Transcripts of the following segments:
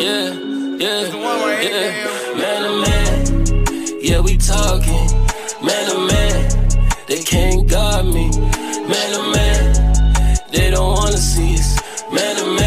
Yeah, yeah, yeah. Man to man, yeah, we talking. Man to man, they can't guard me. Man to man, they don't wanna see us. Man to man,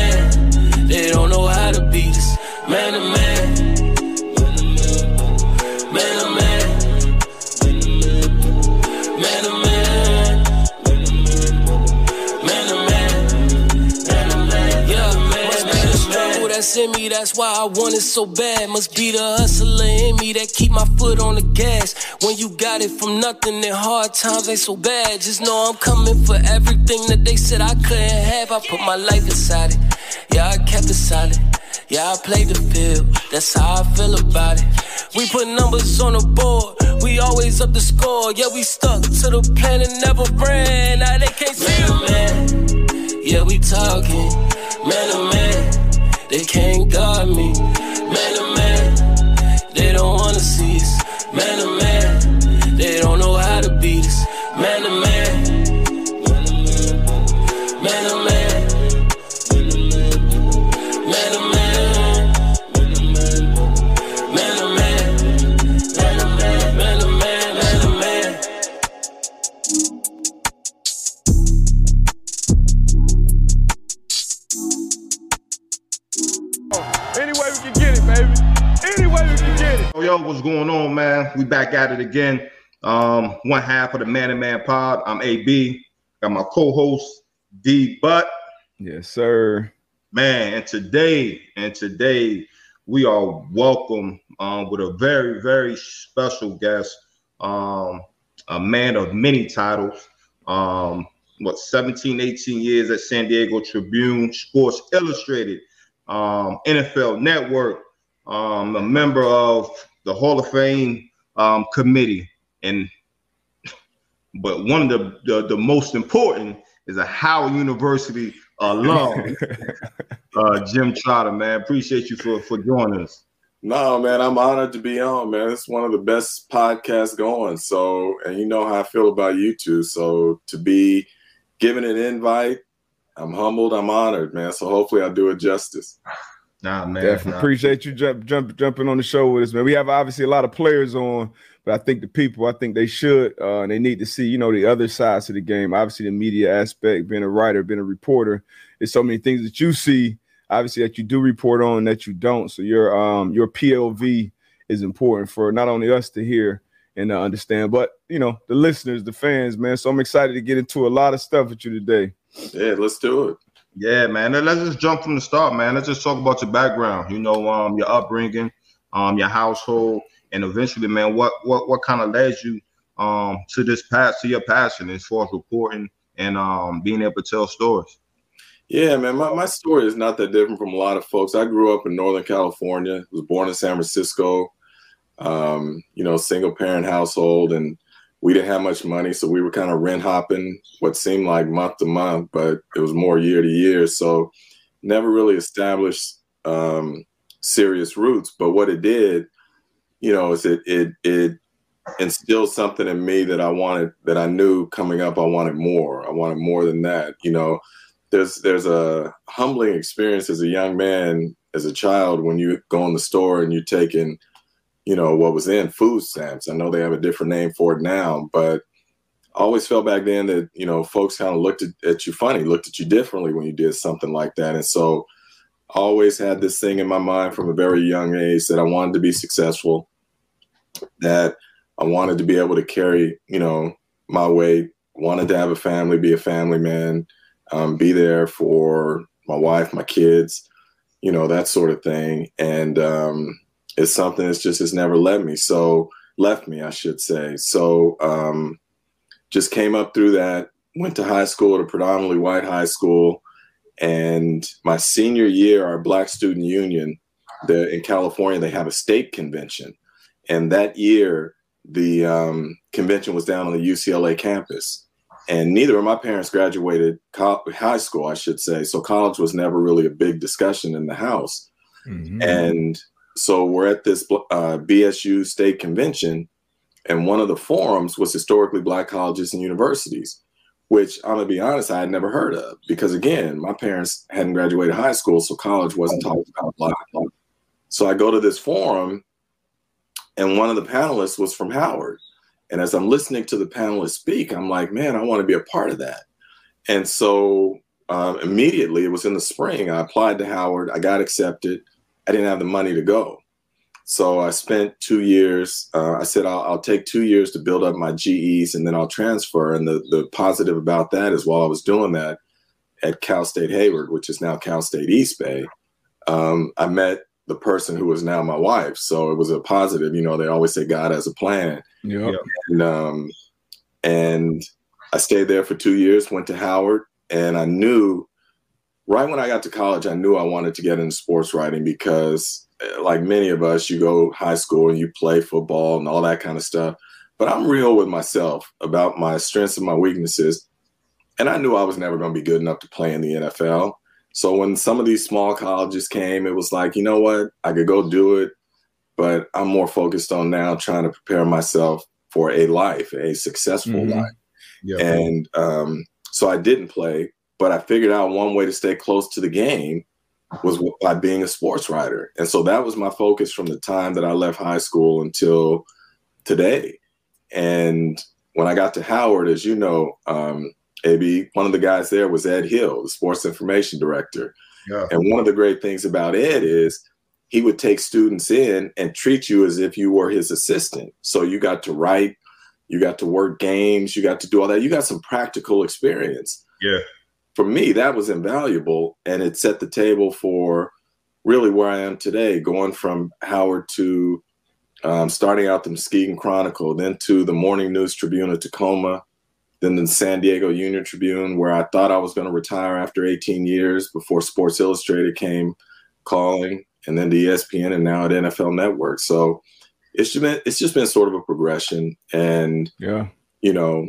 that's in me, that's why I want it so bad. Must be the hustler in me that keep my foot on the gas. When you got it from nothing, then hard times ain't so bad. Just know I'm coming for everything that they said I couldn't have. I put my life inside it, yeah, I kept it solid. Yeah, I played the field, that's how I feel about it. We put numbers on the board, we always up the score. Yeah, we stuck to the plan and never ran. Now they can't see man. Yeah, we talking, man to man. They can't guard me, man to man. They don't wanna see us, man to man. They don't know how to beat us, man to man. Man Yo, what's going on, man? We back at it again. Um, one half of the Man and Man Pod. I'm AB. Got my co-host D Butt. Yes, sir. Man, and today, and today we are welcome um, with a very, very special guest, um, a man of many titles. Um, what 17, 18 years at San Diego Tribune, Sports Illustrated, um, NFL Network, um, a member of the Hall of Fame um, committee, and but one of the, the the most important is a Howard University alum, uh, Jim Trotter. Man, appreciate you for for joining us. No, man, I'm honored to be on, man. It's one of the best podcasts going. So, and you know how I feel about you two. So, to be given an invite, I'm humbled. I'm honored, man. So, hopefully, I'll do it justice. Nah, man. Definitely nah. appreciate you jump, jump, jumping on the show with us, man. We have obviously a lot of players on, but I think the people, I think they should, uh, and they need to see, you know, the other sides of the game. Obviously, the media aspect, being a writer, being a reporter, there's so many things that you see, obviously, that you do report on that you don't. So your um your POV is important for not only us to hear and uh, understand, but you know, the listeners, the fans, man. So I'm excited to get into a lot of stuff with you today. Yeah, let's do it. Yeah, man. Let's just jump from the start, man. Let's just talk about your background. You know, um, your upbringing, um, your household, and eventually, man, what what what kind of led you um to this path, to your passion as far as reporting and um being able to tell stories. Yeah, man, my, my story is not that different from a lot of folks. I grew up in Northern California, was born in San Francisco, um, you know, single parent household, and we didn't have much money. So we were kind of rent hopping what seemed like month to month, but it was more year to year. So never really established um, serious roots. But what it did, you know, is it, it, it, instilled something in me that I wanted that I knew coming up I wanted more. I wanted more than that. You know, there's there's a humbling experience as a young man, as a child, when you go in the store and you're taking, you know, what was then food stamps. I know they have a different name for it now, but always felt back then that, you know, folks kind of looked at, at you funny, looked at you differently when you did something like that. And so always had this thing in my mind from a very young age that I wanted to be successful, that I wanted to be able to carry, you know, my weight, wanted to have a family, be a family man, um, be there for my wife, my kids, you know, that sort of thing. And um, it's something that's just has never left me. So left me, I should say. So um, just came up through that, went to high school at a predominantly white high school. And my senior year, our Black Student Union, the, in California, they have a state convention. And that year, the um, convention was down on the UCLA campus. And neither of my parents graduated co- high school, I should say. So college was never really a big discussion in the house. Mhm. And so we're at this uh, BSU state convention, and one of the forums was historically black colleges and universities, which I'm gonna be honest, I had never heard of because again, my parents hadn't graduated high school, so college wasn't talked about black. So I go to this forum, and one of the panelists was from Howard. And as I'm listening to the panelists speak, I'm like, man, I want to be a part of that. And so um, immediately, it was in the spring, I applied to Howard. I got accepted. I didn't have the money to go. So I spent two years. Uh, I said, I'll, I'll, take two years to build up my GEs and then I'll transfer. And the, the positive about that is while I was doing that at Cal State Hayward, which is now Cal State East Bay, um, I met the person who is now my wife. So it was a positive. You know, they always say God has a plan. Yeah. And, um, and I stayed there for two years, went to Howard, and I knew right when I got to college, I knew I wanted to get into sports writing because, eh, like many of us, you go high school and you play football and all that kind of stuff. But I'm real with myself about my strengths and my weaknesses. And I knew I was never going to be good enough to play in the NFL. So when some of these small colleges came, it was like, you know what? I could go do it, but I'm more focused on now trying to prepare myself for a life, a successful mm-hmm. life. Yep. And um, so I didn't play, but I figured out one way to stay close to the game was by being a sports writer. And so that was my focus from the time that I left high school until today. And when I got to Howard, as you know, um, AB, one of the guys there was Ed Hill, the sports information director. Yeah. And one of the great things about Ed is he would take students in and treat you as if you were his assistant. So you got to write you got to work games, you got to do all that. You got some practical experience. Yeah. For me, that was invaluable. And it set the table for really where I am today, going from Howard to um, starting out the Muskegon Chronicle, then to the Morning News Tribune of Tacoma, then the San Diego Union Tribune, where I thought I was going to retire after 18 years before Sports Illustrated came calling, and then the ESPN, and now at NFL Network. So it's just been it's just been sort of a progression and yeah you know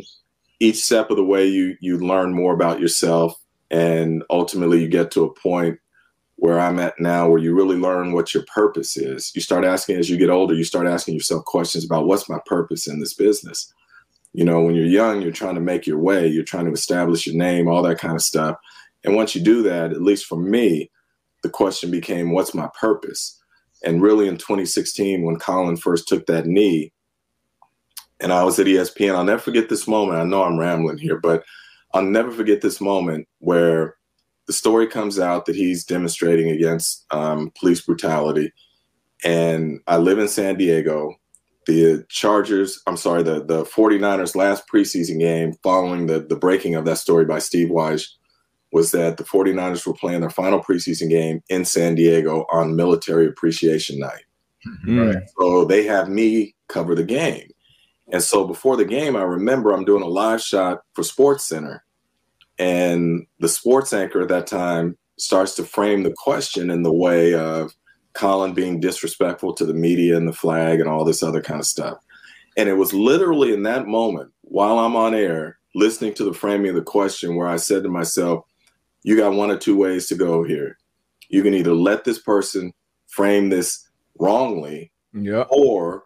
each step of the way you you learn more about yourself and ultimately you get to a point where I'm at now where you really learn what your purpose is. You start asking as you get older, you start asking yourself questions about what's my purpose in this business. You know, when you're young, you're trying to make your way, you're trying to establish your name, all that kind of stuff. And once you do that, at least for me, the question became what's my purpose? And really in 2016, when Colin first took that knee, and I was at ESPN, I'll never forget this moment. I know I'm rambling here, but I'll never forget this moment where the story comes out that he's demonstrating against um, police brutality. And I live in San Diego. The Chargers, I'm sorry, the, the 49ers last preseason game following the, the breaking of that story by Steve Wyche was that the 49ers were playing their final preseason game in San Diego on Military Appreciation Night. Mm-hmm. Right. So they have me cover the game. And so before the game, I remember I'm doing a live shot for Sports Center. And the sports anchor at that time starts to frame the question in the way of Colin being disrespectful to the media and the flag and all this other kind of stuff. And it was literally in that moment while I'm on air listening to the framing of the question where I said to myself, you got one or two ways to go here. You can either let this person frame this wrongly, yeah, or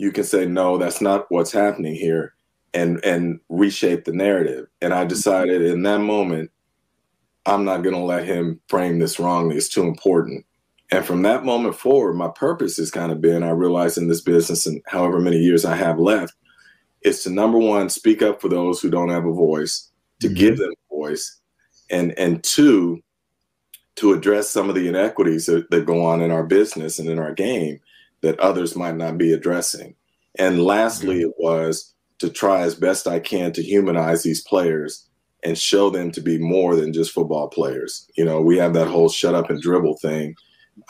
you can say no, that's not what's happening here, and and reshape the narrative. And I decided in that moment, I'm not going to let him frame this wrongly. It's too important. And from that moment forward, my purpose has kind of been I realized in this business and however many years I have left, is to number one, speak up for those who don't have a voice, to mm-hmm. give them a voice, and and two to address some of the inequities that, that go on in our business and in our game that others might not be addressing. And lastly mm-hmm. it was to try as best i can to humanize these players and show them to be more than just football players. You know we have that whole shut up and dribble thing.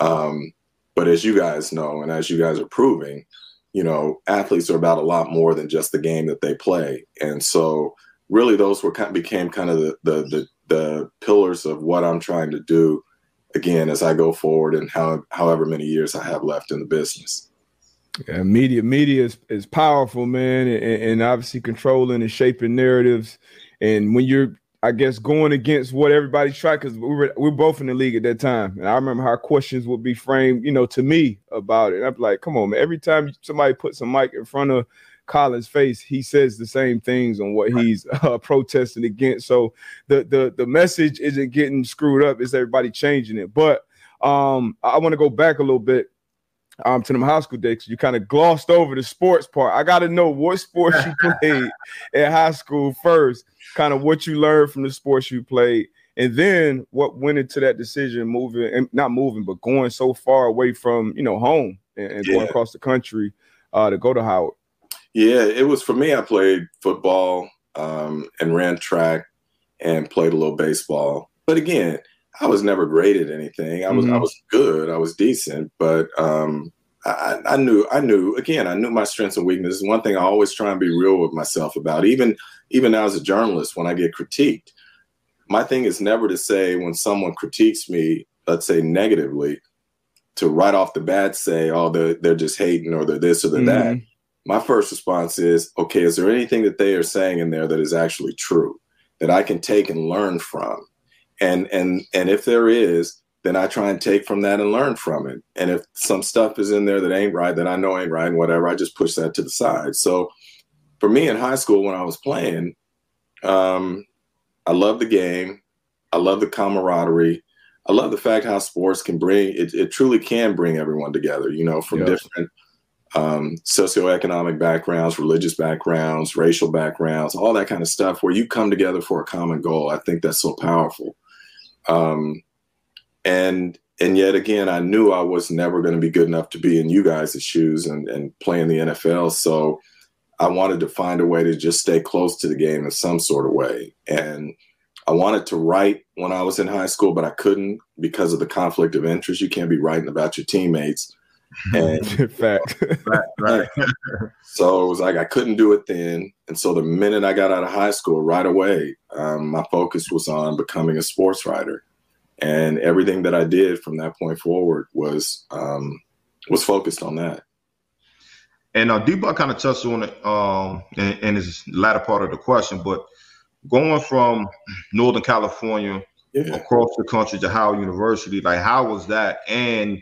Um, but as you guys know and as you guys are proving you know athletes are about a lot more than just the game that they play. And so really those were kind of became kind of the the, the the pillars of what I'm trying to do again as I go forward and how however many years I have left in the business. Yeah, media media is, is powerful, man, and, and obviously controlling and shaping narratives. And when you're, I guess, going against what everybody's trying, because we were we are both in the league at that time, and I remember how questions would be framed, you know, to me about it. And I'm like, come on, man. Every time somebody puts a mic in front of Colin's face, he says the same things on what he's uh, protesting against. So the the the message isn't getting screwed up; it's everybody changing it. But um, I want to go back a little bit um, to them high school days. You kind of glossed over the sports part. I got to know what sports you played in high school first, kind of what you learned from the sports you played, and then what went into that decision moving and not moving, but going so far away from you know home and, and yeah. going across the country uh, to go to Howard. Yeah, it was for me. I played football um, and ran track and played a little baseball. But again, I was never great at anything. I was mm-hmm. I was good. I was decent, but um, I, I, knew I knew again I knew my strengths and weaknesses. One thing I always try and be real with myself about, even even now as a journalist, when I get critiqued, my thing is never to say when someone critiques me, let's say negatively, to right off the bat say, oh, they're, they're just hating or they're this or they're mm-hmm. that. My first response is, okay, is there anything that they are saying in there that is actually true that I can take and learn from? And and and if there is, then I try and take from that and learn from it. And if some stuff is in there that ain't right, that I know ain't right, and whatever, I just push that to the side. So for me in high school when I was playing, um, I love the game. I love the camaraderie. I love the fact how sports can bring it, it truly can bring everyone together, you know, from yes. different um, socioeconomic backgrounds, religious backgrounds, racial backgrounds, all that kind of stuff, where you come together for a common goal. I think that's so powerful. Um, and and yet again, I knew I was never going to be good enough to be in you guys' shoes and, and play in the NFL. So I wanted to find a way to just stay close to the game in some sort of way. And I wanted to write when I was in high school, but I couldn't because of the conflict of interest. You can't be writing about your teammates. And fact. right, right. so it was like I couldn't do it then. And so the minute I got out of high school, right away, um, my focus was on becoming a sports writer and everything that I did from that point forward was um, was focused on that. And uh, Debo kind of touched on it um, in, in, his latter part of the question, but going from Northern California yeah. across the country to Howard University, like how was that? And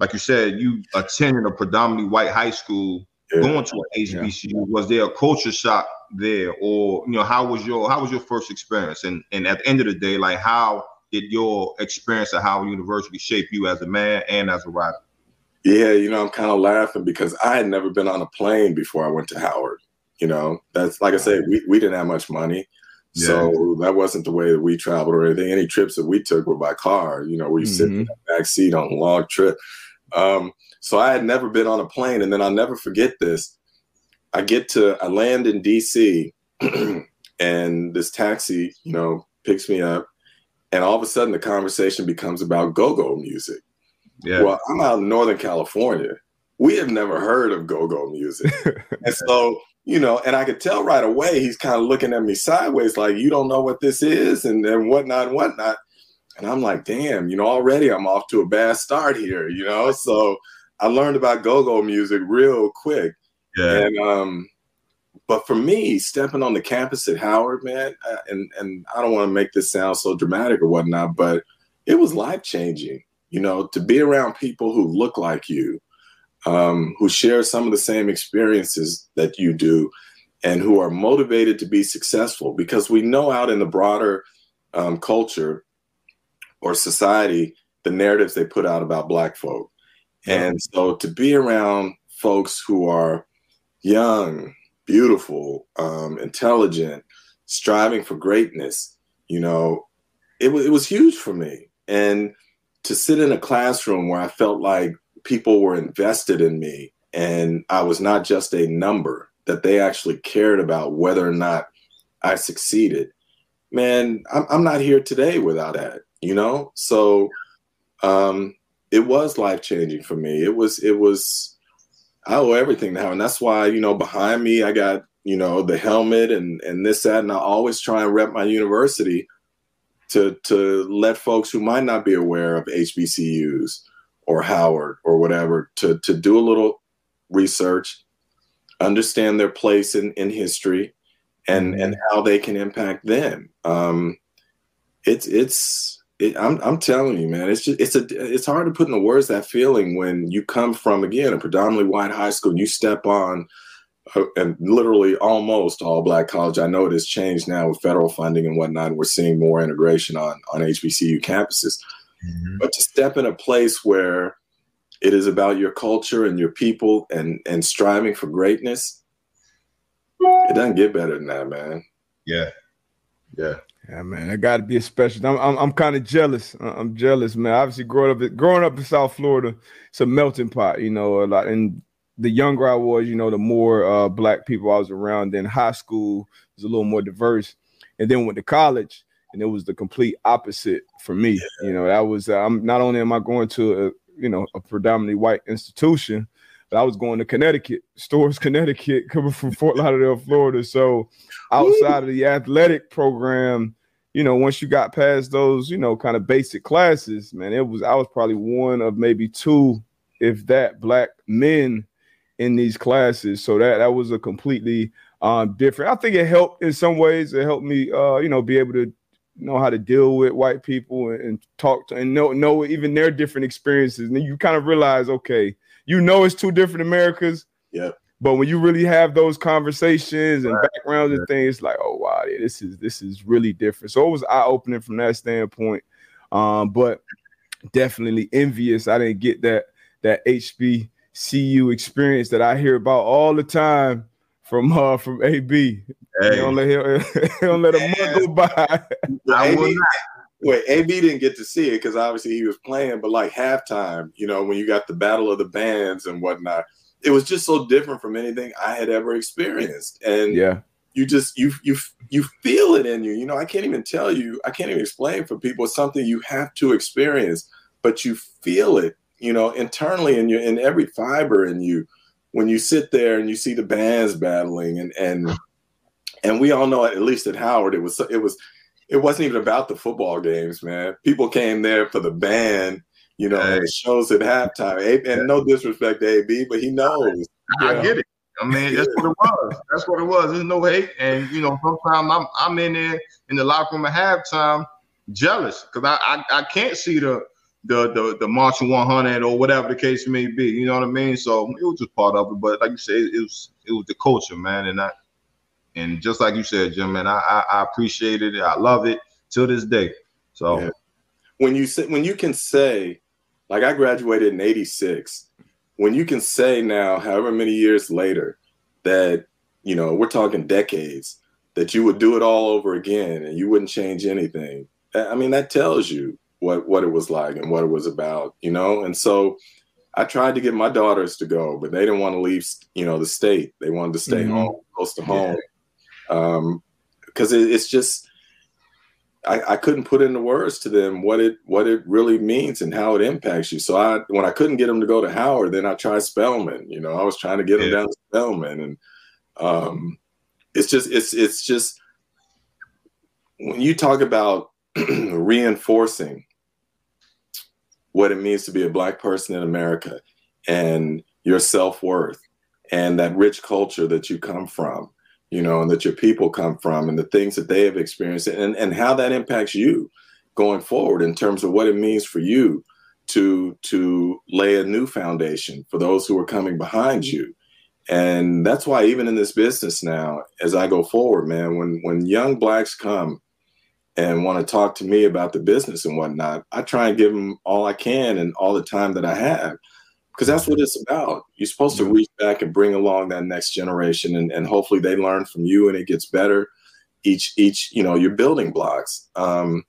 like you said, you attended a predominantly white high school, yeah. going to an HBCU. Yeah. Was there a culture shock there, or you know, how was your how was your first experience? And and at the end of the day, like how did your experience at Howard University shape you as a man and as a writer? Yeah, you know, I'm kind of laughing because I had never been on a plane before I went to Howard. You know, that's like I said, we, we didn't have much money. Yeah. So that wasn't the way that we traveled or anything. Any trips that we took were by car. You know, we mm-hmm. sit in the back seat on a long trip. Um, so I had never been on a plane, and then I'll never forget this. I get to I land in DC, and this taxi, you know, picks me up, and all of a sudden the conversation becomes about go-go music. Yeah. Well, I'm out in Northern California. We have never heard of go-go music. and so, you know, and I could tell right away he's kind of looking at me sideways, like, you don't know what this is, and, and whatnot and whatnot. And I'm like, damn, you know, already I'm off to a bad start here, you know. So I learned about go-go music real quick. Yeah. And um, but for me, stepping on the campus at Howard, man, and and I don't want to make this sound so dramatic or whatnot, but it was life changing. You know, to be around people who look like you, um, who share some of the same experiences that you do, and who are motivated to be successful. Because we know out in the broader um, culture or society, the narratives they put out about Black folk, yeah. and so to be around folks who are young beautiful, um, intelligent, striving for greatness. You know, it, w- it was huge for me. And to sit in a classroom where I felt like people were invested in me and I was not just a number, that they actually cared about whether or not I succeeded. Man, I'm, I'm not here today without that, you know? So um, it was life changing for me. It was, it was, I owe everything to. And that's why, you know, behind me, I got, you know, the helmet and, and this, that, and I always try and rep my university to, to let folks who might not be aware of HBCUs or Howard or whatever to, to do a little research, understand their place in, in history and, mm-hmm. and how they can impact them. Um, it's, it's, it, I'm I'm telling you, man, it's just it's a it's hard to put into words that feeling when you come from again a predominantly white high school and you step on and literally almost all black college. I know it has changed now with federal funding and whatnot. We're seeing more integration on on HBCU campuses. Mm-hmm. But to step in a place where it is about your culture and your people and and striving for greatness, it doesn't get better than that, man. Yeah, yeah. Yeah, man, that got to be a special. I'm, I'm, I'm kind of jealous. I'm jealous, man. Obviously, growing up, growing up in South Florida, it's a melting pot, you know. A lot, and the younger I was, you know, the more uh, black people I was around. Then high school was a little more diverse, and then went to college, and it was the complete opposite for me. Yeah. You know, that was uh, I'm not only am I going to a you know a predominantly white institution, but I was going to Connecticut, Storrs Connecticut, coming from Fort Lauderdale, Florida. So outside of the athletic program, you know, once you got past those, you know, kind of basic classes, man, it was I was probably one of maybe two, if that, black men in these classes. So that that was a completely um, different. I think it helped in some ways. It helped me, uh, you know, be able to know how to deal with white people and, and talk to and know know even their different experiences. And you kind of realize, okay, you know, it's two different Americas. Yeah. But when you really have those conversations and right. backgrounds and things, like, oh wow, this is this is really different. So it was eye opening from that standpoint. Um, but definitely envious. I didn't get that that HB CU experience that I hear about all the time from uh from AB. Hey. Don't let him don't let a month go by. I will not. Wait, AB didn't get to see it because obviously he was playing, but like halftime, you know, when you got the battle of the bands and whatnot, it was just so different from anything I had ever experienced. And yeah, you just you you you feel it in you. You know, I can't even tell you, I can't even explain for people. It's something you have to experience, but you feel it you know, internally in your in every fiber in you when you sit there and you see the bands battling and and and we all know at least at Howard it was it was it wasn't even about the football games, man. People came there for the band, you know, hey. shows at halftime. And no disrespect to AB, but he knows. I get it. I mean, that's what it was. That's what it was. There's no hate. And you know, sometimes I'm I'm in there in the locker room at halftime, jealous because I, I I can't see the the the the marching 100 or whatever the case may be. You know what I mean? So it was just part of it. But like you said, it was it was the culture, man, and I and just like you said, Jim, man, I I, I appreciate it. I love it till this day. So yeah. when you say when you can say, like I graduated in '86, when you can say now, however many years later, that you know we're talking decades, that you would do it all over again and you wouldn't change anything. I mean, that tells you what what it was like and what it was about, you know. And so I tried to get my daughters to go, but they didn't want to leave, you know, the state. They wanted to stay mm-hmm. home, close to home, um, because it, it's just I, I couldn't put into words to them what it what it really means and how it impacts you. So I when I couldn't get them to go to Howard, then I tried Spelman. You know, I was trying to get them down to Spelman, and um, it's just it's it's just when you talk about reinforcing what it means to be a black person in America and your self-worth and that rich culture that you come from, you know, and that your people come from and the things that they have experienced and, and how that impacts you going forward in terms of what it means for you to to lay a new foundation for those who are coming behind you. And that's why even in this business now, as I go forward, man, when when young blacks come and want to talk to me about the business and whatnot, I try and give them all I can and all the time that I have because that's what it's about. You're supposed to reach back and bring along that next generation, and, and hopefully they learn from you and it gets better. Each each you know your building blocks. Um,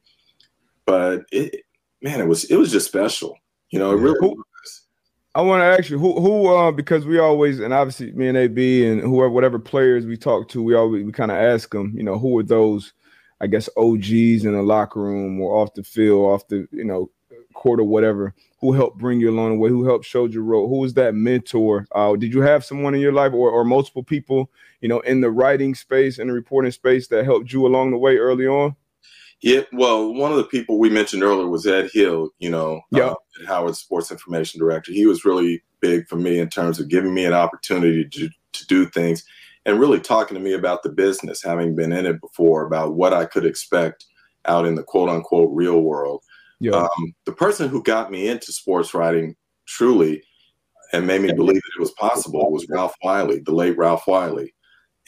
but it man, it was it was just special. You know, it really was. I want to ask you who who uh, because we always and obviously me and AB and whoever whatever players we talk to, we always we kind of ask them, you know, who are those I guess OGs in the locker room or off the field, off the you know court or whatever, who helped bring you along the way, who helped show you road, who was that mentor? Uh, did you have someone in your life or, or multiple people, you know, in the writing space and the reporting space that helped you along the way early on? Yeah, well, one of the people we mentioned earlier was Ed Hill, you know, yeah. Uh, Howard Sports Information Director. He was really big for me in terms of giving me an opportunity to, to do things and really talking to me about the business, having been in it before, about what I could expect out in the quote unquote real world. Yeah. Um, the person who got me into sports writing truly and made me believe that it was possible was Ralph Wiley, the late Ralph Wiley.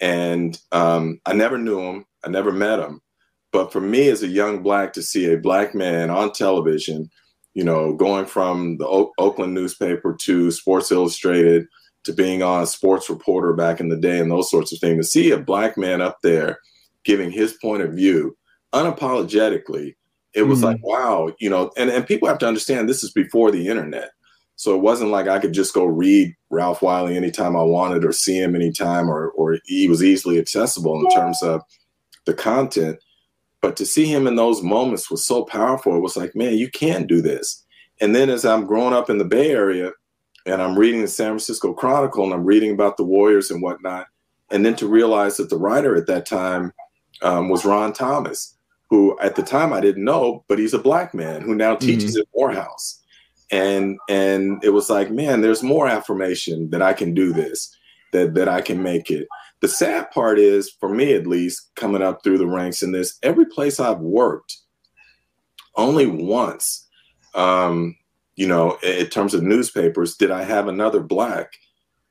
And um, I never knew him, I never met him. But for me as a young black to see a black man on television, you know, going from the o- Oakland newspaper to Sports Illustrated to being on Sports Reporter back in the day and those sorts of things, to see a black man up there giving his point of view unapologetically, it was mm-hmm. like, wow, you know, and, and people have to understand this is before the internet. So it wasn't like I could just go read Ralph Wiley anytime I wanted or see him anytime or or he was easily accessible in terms of the content. But to see him in those moments was so powerful. It was like, man, you can do this. And then as I'm growing up in the Bay Area and I'm reading the San Francisco Chronicle and I'm reading about the Warriors and whatnot, and then to realize that the writer at that time um, was Ron Thomas, who at the time I didn't know, but he's a black man who now teaches mm-hmm. at Morehouse. And and it was like man there's more affirmation that i can do this that that i can make it. The sad part is for me at least coming up through the ranks in this every place i've worked only once um you know in terms of newspapers did i have another black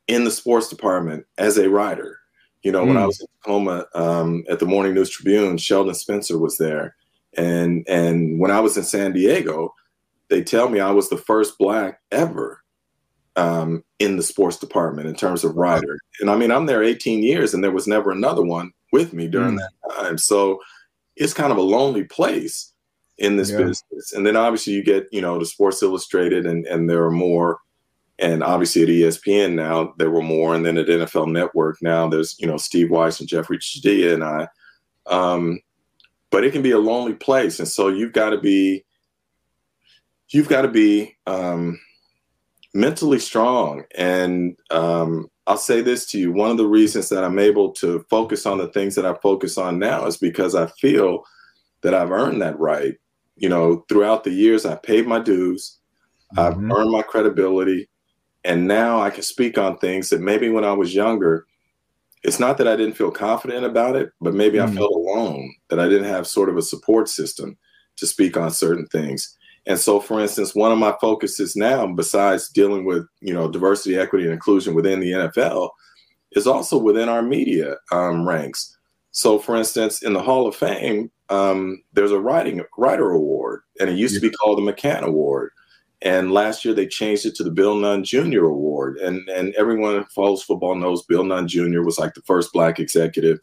in the sports department as a writer you know mm. when i hmm. was in tacoma um, at the morning news tribune sheldon spencer was there and and when i was in san diego they tell me I was the first black ever um, in the sports department in terms of writer. And I mean, I'm there 18 years and there was never another one with me during mm. that time. So it's kind of a lonely place in this yeah. business. And then obviously you get, you know, the Sports Illustrated and, and there are more. And obviously at ESPN now there were more. And then at NFL Network now there's, you know, Steve Wyche and Jeffri Chadiha and I. Um, but it can be a lonely place. And so you've got to be you've got to be um, mentally strong. And um, I'll say this to you one of the reasons that I'm able to focus on the things that I focus on now is because I feel that I've earned that right. You know, throughout the years, I paid my dues, mm-hmm. I've earned my credibility, and now I can speak on things that maybe when I was younger, it's not that I didn't feel confident about it, but maybe mm-hmm. I felt alone, that I didn't have sort of a support system to speak on certain things. And so, for instance, one of my focuses now, besides dealing with you know diversity, equity, and inclusion within the NFL, is also within our media um, ranks. So, for instance, in the Hall of Fame, um, there's a writing writer award, and it used yeah. to be called the McCann Award. And last year they changed it to the Bill Nunn Jr. Award. And and everyone who follows football knows Bill Nunn Jr. was like the first black executive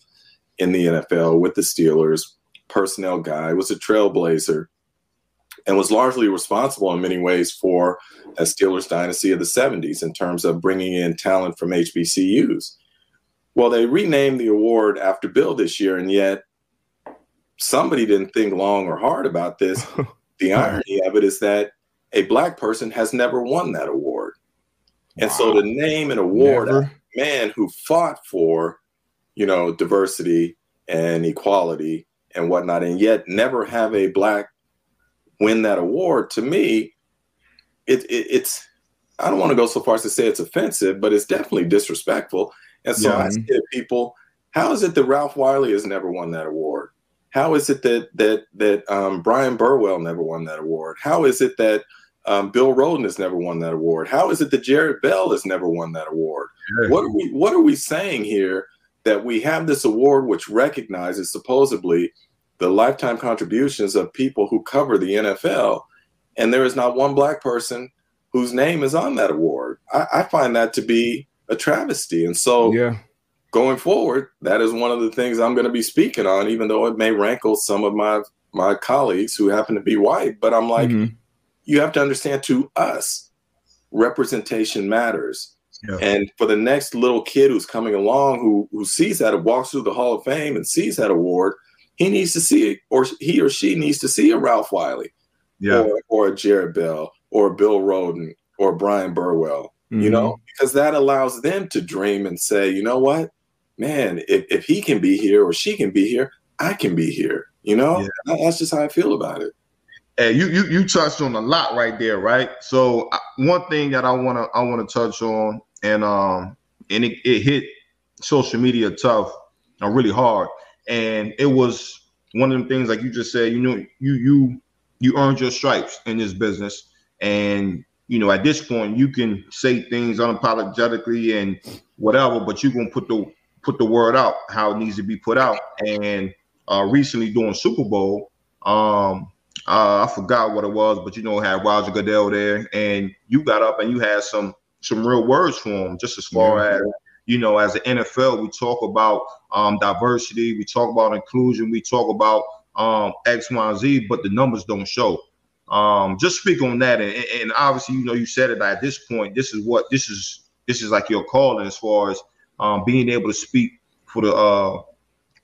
in the NFL with the Steelers, personnel guy, was a trailblazer and was largely responsible in many ways for a Steelers dynasty of the 70s in terms of bringing in talent from HBCUs. Well, they renamed the award after Bill this year, and yet somebody didn't think long or hard about this. the irony of it is that a black person has never won that award. Wow. And so to name an award a man who fought for, you know, diversity and equality and whatnot, and yet never have a black win that award, to me, it, it, it's I don't want to go so far as to say it's offensive, but it's definitely disrespectful. And so yeah. I say to people, how is it that Ralph Wiley has never won that award? How is it that that that um, Bryan Burwell never won that award? How is it that um, Bill Rhoden has never won that award? How is it that Jarrett Bell has never won that award? What are we What are we saying here? That we have this award which recognizes supposedly the lifetime contributions of people who cover the NFL, and there is not one black person whose name is on that award. I, I find that to be a travesty. And so, yeah. going forward, that is one of the things I'm going to be speaking on, even though it may rankle some of my my colleagues who happen to be white. But I'm like, mm-hmm. You have to understand to us, representation matters. Yeah. And for the next little kid who's coming along who who sees that, walks through the Hall of Fame and sees that award, he needs to see it, or he or she needs to see a Ralph Wiley, yeah, or, or a Jarrett Bell, or Bill Rhoden, or Bryan Burwell. Mm-hmm. You know, because that allows them to dream and say, you know what, man, if, if he can be here or she can be here, I can be here. You know, yeah. that's just how I feel about it. Hey, you you you touched on a lot right there, right? So one thing that I wanna I wanna touch on, and um, and it, it hit social media tough, uh, really hard and it was one of the things like you just said you know you you you earned your stripes in this business and you know, at this point, you can say things unapologetically and whatever, but you're gonna put the put the word out how it needs to be put out. And uh, recently during Super Bowl, um, uh, I forgot what it was, but you know, had Roger Goodell there, and you got up and you had some some real words for him, just as far yeah. as you know, as an NFL, we talk about um, diversity, we talk about inclusion, we talk about um, X, Y, Z, but the numbers don't show. Um, just speak on that, and, and obviously, you know, you said it at this point. This is what this is. This is like your calling as far as um, being able to speak for the uh,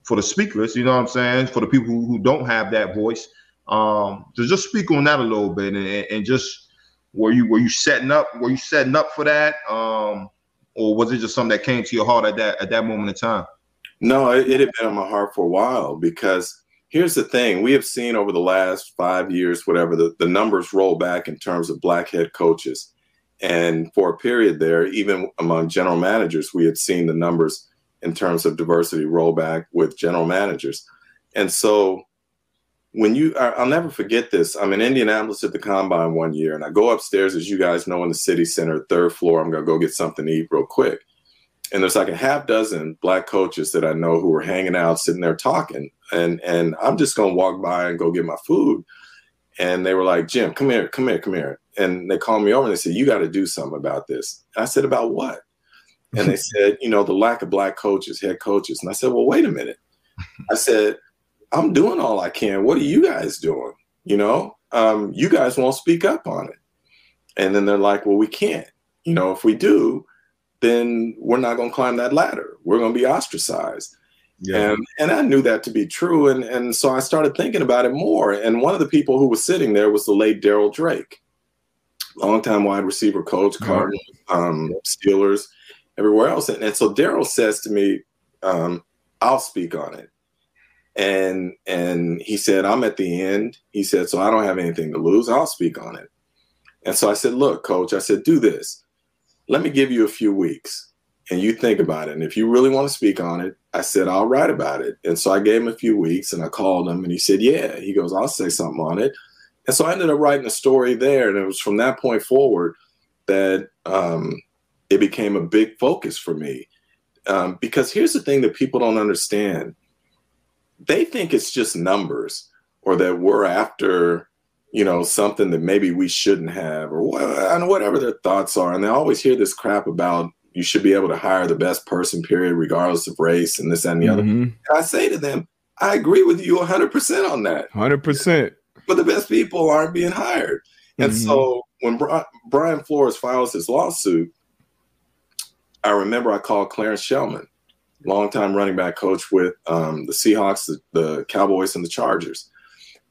for the speakers. You know what I'm saying? For the people who, who don't have that voice. Um, to just speak on that a little bit, and, and just were you were you setting up were you setting up for that, um, or was it just something that came to your heart at that at that moment in time? No, it, it had been on my heart for a while because here's the thing: we have seen over the last five years, whatever the, the numbers roll back in terms of black head coaches, and for a period there, even among general managers, we had seen the numbers in terms of diversity roll back with general managers, and so when you I'll never forget this. I'm in Indianapolis at the combine one year, and I go upstairs, as you guys know, in the city center, third floor. I'm gonna go get something to eat real quick. And there's like a half dozen black coaches that I know who are hanging out, sitting there talking. And and I'm just gonna walk by and go get my food. And they were like, Jim, come here, come here, come here. And they called me over and they said, You got to do something about this. And I said, About what? And they said, you know, the lack of black coaches, head coaches. And I said, Well, wait a minute. I said, I'm doing all I can. What are you guys doing? You know, um, you guys won't speak up on it. And then they're like, well, we can't. You know, if we do, then we're not going to climb that ladder. We're going to be ostracized. Yeah. And, and I knew that to be true. And, and so I started thinking about it more. And one of the people who was sitting there was the late Darryl Drake, longtime wide receiver coach, mm-hmm. Cardinals, um, Steelers, everywhere else. And, and so Daryl says to me, um, I'll speak on it and and he said i'm at the end. He said so i don't have anything to lose. I'll speak on it. And so i said look coach i said do this. Let me give you a few weeks and you think about it. And if you really want to speak on it i said i'll write about it. And so i gave him a few weeks and i called him and he said yeah. He goes i'll say something on it. And so i ended up writing a story there and it was from that point forward that um, it became a big focus for me. Um, because here's the thing that people don't understand they think it's just numbers or that we're after you know something that maybe we shouldn't have or whatever their thoughts are. And they always hear this crap about you should be able to hire the best person period regardless of race and this and the mm-hmm. other i say to them i agree with you 100% on that. 100% but the best people aren't being hired. And mm-hmm. so when brian flores files his lawsuit i remember i called clarence shelmon longtime running back coach with um, the Seahawks, the, the, Cowboys, and the Chargers.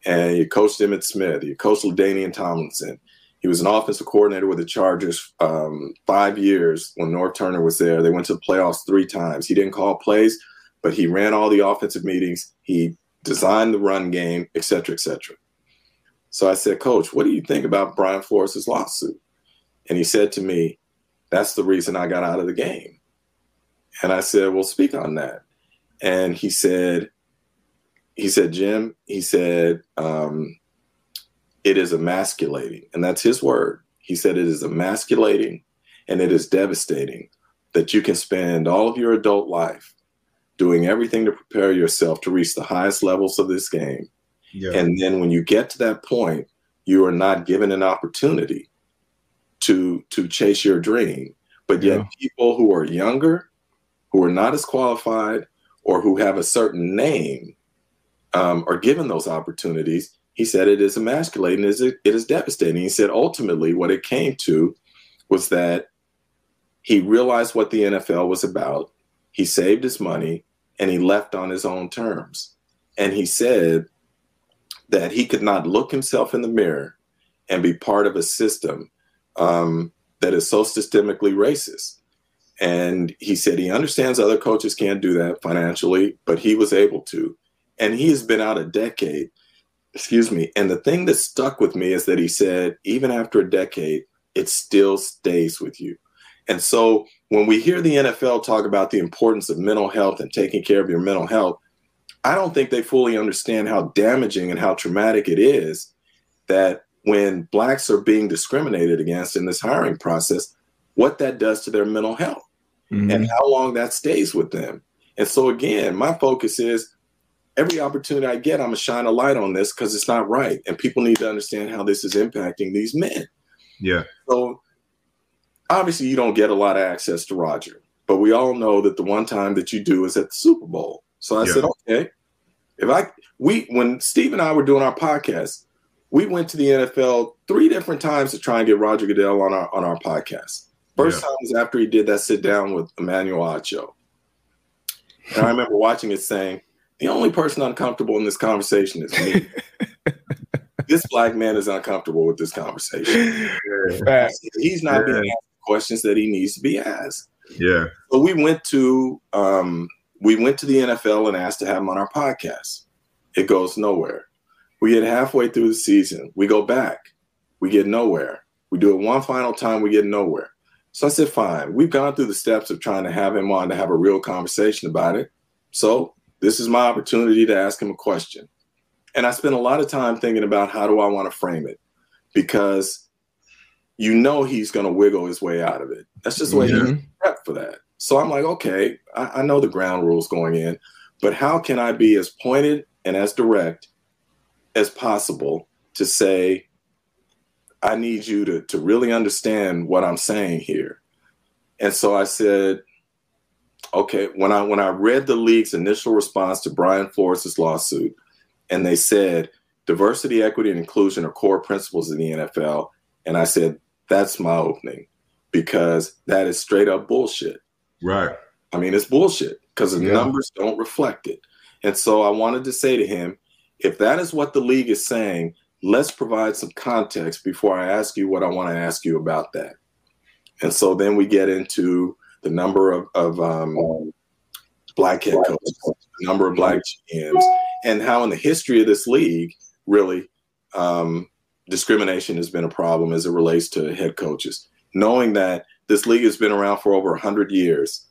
And he coached Emmitt Smith. He coached LaDainian Tomlinson. He was an offensive coordinator with the Chargers um, five years when Norv Turner was there. They went to the playoffs three times. He didn't call plays, but he ran all the offensive meetings. He designed the run game, et cetera, et cetera. So I said, Coach, what do you think about Brian Flores' lawsuit? And he said to me, That's the reason I got out of the game. And I said, Well, speak on that. And he said, he said, Jim, he said, um, it is emasculating. And that's his word. He said it is emasculating and it is devastating that you can spend all of your adult life doing everything to prepare yourself to reach the highest levels of this game. Yeah. And then when you get to that point, you are not given an opportunity to to chase your dream. But yet yeah. people who are younger who are not as qualified or who have a certain name um, are given those opportunities, he said it is emasculating, it is devastating. He said ultimately what it came to was that he realized what the NFL was about, he saved his money, and he left on his own terms. And he said that he could not look himself in the mirror and be part of a system um, that is so systemically racist. And he said he understands other coaches can't do that financially, but he was able to. And he has been out a decade, excuse me. And the thing that stuck with me is that he said, even after a decade, it still stays with you. And so when we hear the NFL talk about the importance of mental health and taking care of your mental health, I don't think they fully understand how damaging and how traumatic it is that when blacks are being discriminated against in this hiring process, what that does to their mental health mm-hmm. and how long that stays with them. And so again, my focus is every opportunity I get, I'm gonna shine a light on this because it's not right. And people need to understand how this is impacting these men. Yeah. So obviously you don't get a lot of access to Roger, but we all know that the one time that you do is at the Super Bowl. So I yeah. said, okay, if I we when Steve and I were doing our podcast, we went to the NFL three different times to try and get Roger Goodell on our on our podcast. First yeah. time was after he did that sit down with Emmanuel Acho. And I remember watching it saying, the only person uncomfortable in this conversation is me. this black man is uncomfortable with this conversation. Yeah. He's not yeah. being asked questions that he needs to be asked. Yeah. So we went to um, we went to the NFL and asked to have him on our podcast. It goes nowhere. We get halfway through the season. We go back. We get nowhere. We do it one final time. We get nowhere. So I said, fine. We've gone through the steps of trying to have him on to have a real conversation about it. So this is my opportunity to ask him a question. And I spent a lot of time thinking about how do I want to frame it because you know he's going to wiggle his way out of it. That's just the way mm-hmm. he's prepped for that. So I'm like, okay, I, I know the ground rules going in, but how can I be as pointed and as direct as possible to say, I need you to, to really understand what I'm saying here. And so I said, okay, when I when I read the league's initial response to Brian Flores' lawsuit, and they said diversity, equity, and inclusion are core principles in the NFL, and I said, that's my opening because that is straight up bullshit. Right. I mean, it's bullshit because the yeah. numbers don't reflect it. And so I wanted to say to him, if that is what the league is saying, let's provide some context before I ask you what I want to ask you about that. And so then we get into the number of, of um, black head coaches, the number of black GMs, and how in the history of this league, really, um, discrimination has been a problem as it relates to head coaches. Knowing that this league has been around for over 100 years,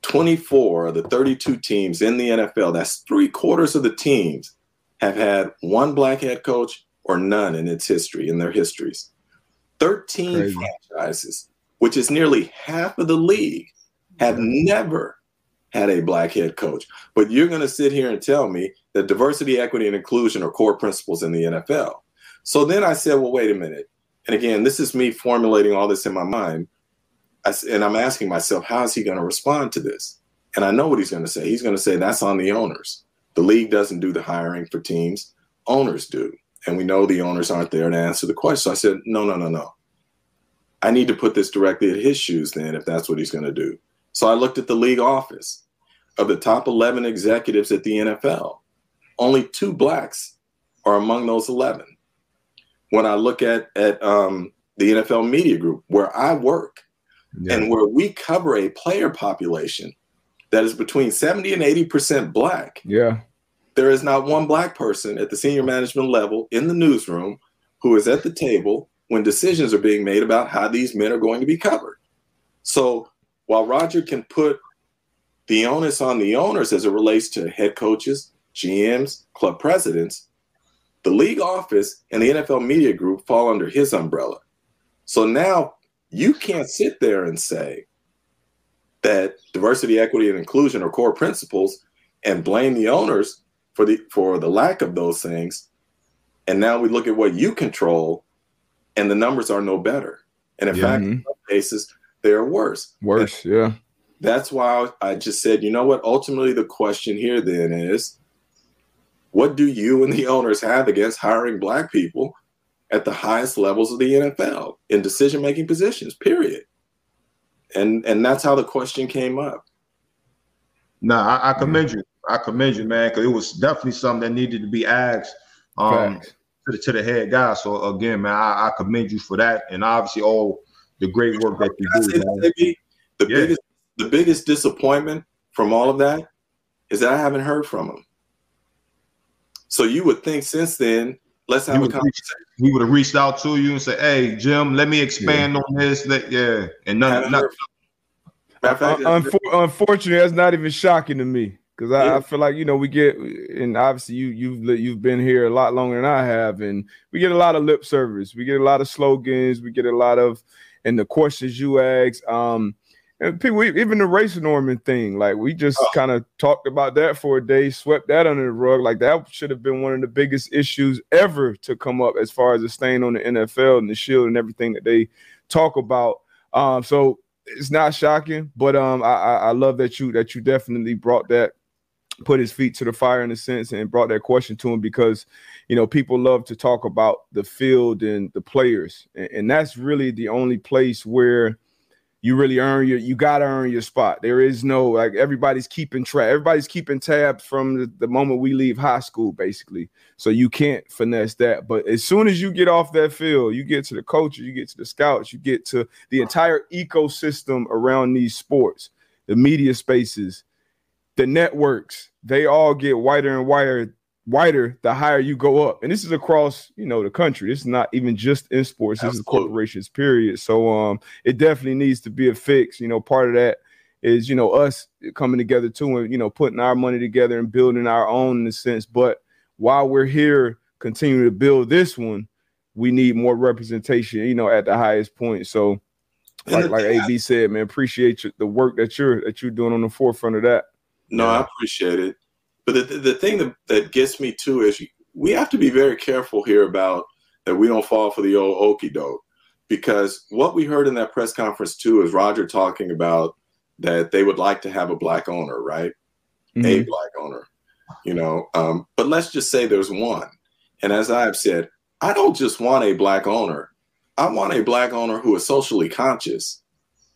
24 of the 32 teams in the NFL, that's three quarters of the teams, have had one black head coach or none in its history, in their histories. 13 Crazy. franchises, which is nearly half of the league, have never had a black head coach. But you're going to sit here and tell me that diversity, equity, and inclusion are core principles in the NFL. So then I said, well, wait a minute. And again, this is me formulating all this in my mind. I, and I'm asking myself, how is he going to respond to this? And I know what he's going to say. He's going to say that's on the owners. The league doesn't do the hiring for teams, owners do and we know the owners aren't there to answer the question. So I said, no, no, no, no. I need to put this directly at his shoes then, if that's what he's going to do. So I looked at the league office of the top 11 executives at the NFL. Only two blacks are among those 11. When I look at at um, the NFL media group where I work, yeah. and where we cover a player population that is between 70 and 80 percent black. Yeah there is not one black person at the senior management level in the newsroom who is at the table when decisions are being made about how these men are going to be covered. So while Roger can put the onus on the owners as it relates to head coaches, GMs, club presidents, the league office and the NFL media group fall under his umbrella. So now you can't sit there and say that diversity, equity, and inclusion are core principles and blame the owners for the for the lack of those things. And now we look at what you control and the numbers are no better. And in yeah. fact mm-hmm. in some cases they're worse. Worse and yeah. that's why i just said you know what? Ultimately the question here then is what do you and the owners have against hiring black people at the highest levels of the nfl in decision making positions period? And and that's how the question came up. No I, I commend mm. you I commend you, man, because it was definitely something that needed to be asked um, to the, to the head guy. So again, man, I, I, commend you for that, and obviously all the great work that you do. That, the yeah. biggest the biggest disappointment from all of that is that I haven't heard from him. So you would think since then, let's have a conversation. Reach, he would have reached out to you and said, "Hey, Jim, let me expand yeah. on this." That yeah, and none, none, Fact, unfortunately, that's not even shocking to me. Because I, yeah. I, feel like you know we get, and obviously you you've you've been here a lot longer than I have, and we get a lot of lip service, we get a lot of slogans, we get a lot of, and the questions you ask, um, and people even the race norming thing, like we just oh. kind of talked about that for a day, swept that under the rug, like that should have been one of the biggest issues ever to come up as far as the stain on the NFL and the shield and everything that they talk about. Um, so it's not shocking, but um, I, I love that you that you definitely brought that put his feet to the fire in a sense and brought that question to him because you know people love to talk about the field and the players. And, and that's really the only place where you really earn your you gotta earn your spot. There is no like everybody's keeping track everybody's keeping tabs from the, the moment we leave high school basically. So you can't finesse that. But as soon as you get off that field you get to the coaches you get to the scouts you get to the entire ecosystem around these sports the media spaces the networks they all get whiter and whiter whiter the higher you go up. And this is across you know the country. This is not even just in sports. This Absolutely. is corporations period. So um it definitely needs to be a fix. You know part of that is you know us coming together too and you know putting our money together and building our own in a sense. But while we're here continuing to build this one we need more representation you know at the highest point. So like, like ab said man appreciate the work that you're that you're doing on the forefront of that no, yeah. I appreciate it. But the, the thing that, that gets me too is we have to be very careful here about that we don't fall for the old okey doke. Because what we heard in that press conference too is Roger talking about that they would like to have a black owner, right? Mm-hmm. A black owner, you know. Um, but let's just say there's one. And as I've said, I don't just want a black owner. I want a black owner who is socially conscious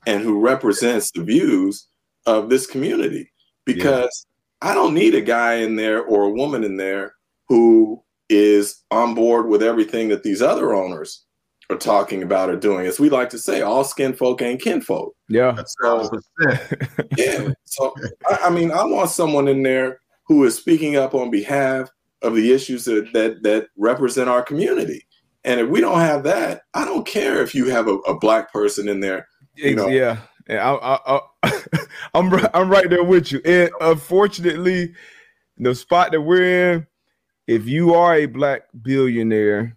and who represents the views of this community because yeah. I don't need a guy in there or a woman in there who is on board with everything that these other owners are talking about or doing. As we like to say, all skin folk ain't kinfolk. Yeah. So, yeah. So, I, I mean, I want someone in there who is speaking up on behalf of the issues that, that, that represent our community. And if we don't have that, I don't care if you have a, a black person in there. You know, yeah. Yeah, I, I, I'm I'm right there with you. And unfortunately, the spot that we're in, if you are a black billionaire,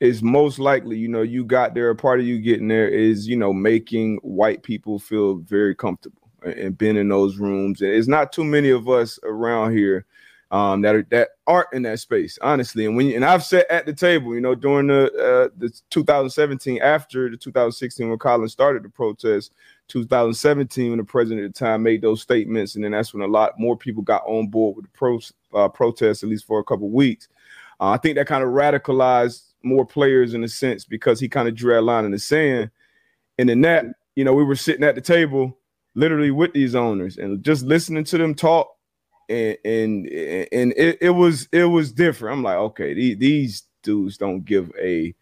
is most likely, you know, you got there. A part of you getting there is, you know, making white people feel very comfortable and being in those rooms. And it's not too many of us around here um, that are that aren't in that space, honestly. And when you, and I've sat at the table, you know, during the uh, the 2017 after the 2016 when Colin started the protest, 2017 when the president at the time made those statements, and then that's when a lot more people got on board with the pro uh, protest, at least for a couple weeks. Uh, I think that kind of radicalized more players in a sense because he kind of drew a line in the sand. And in that, you know, we were sitting at the table literally with these owners and just listening to them talk. And and, and it, it was it was different. I'm like, okay, these, these dudes don't give a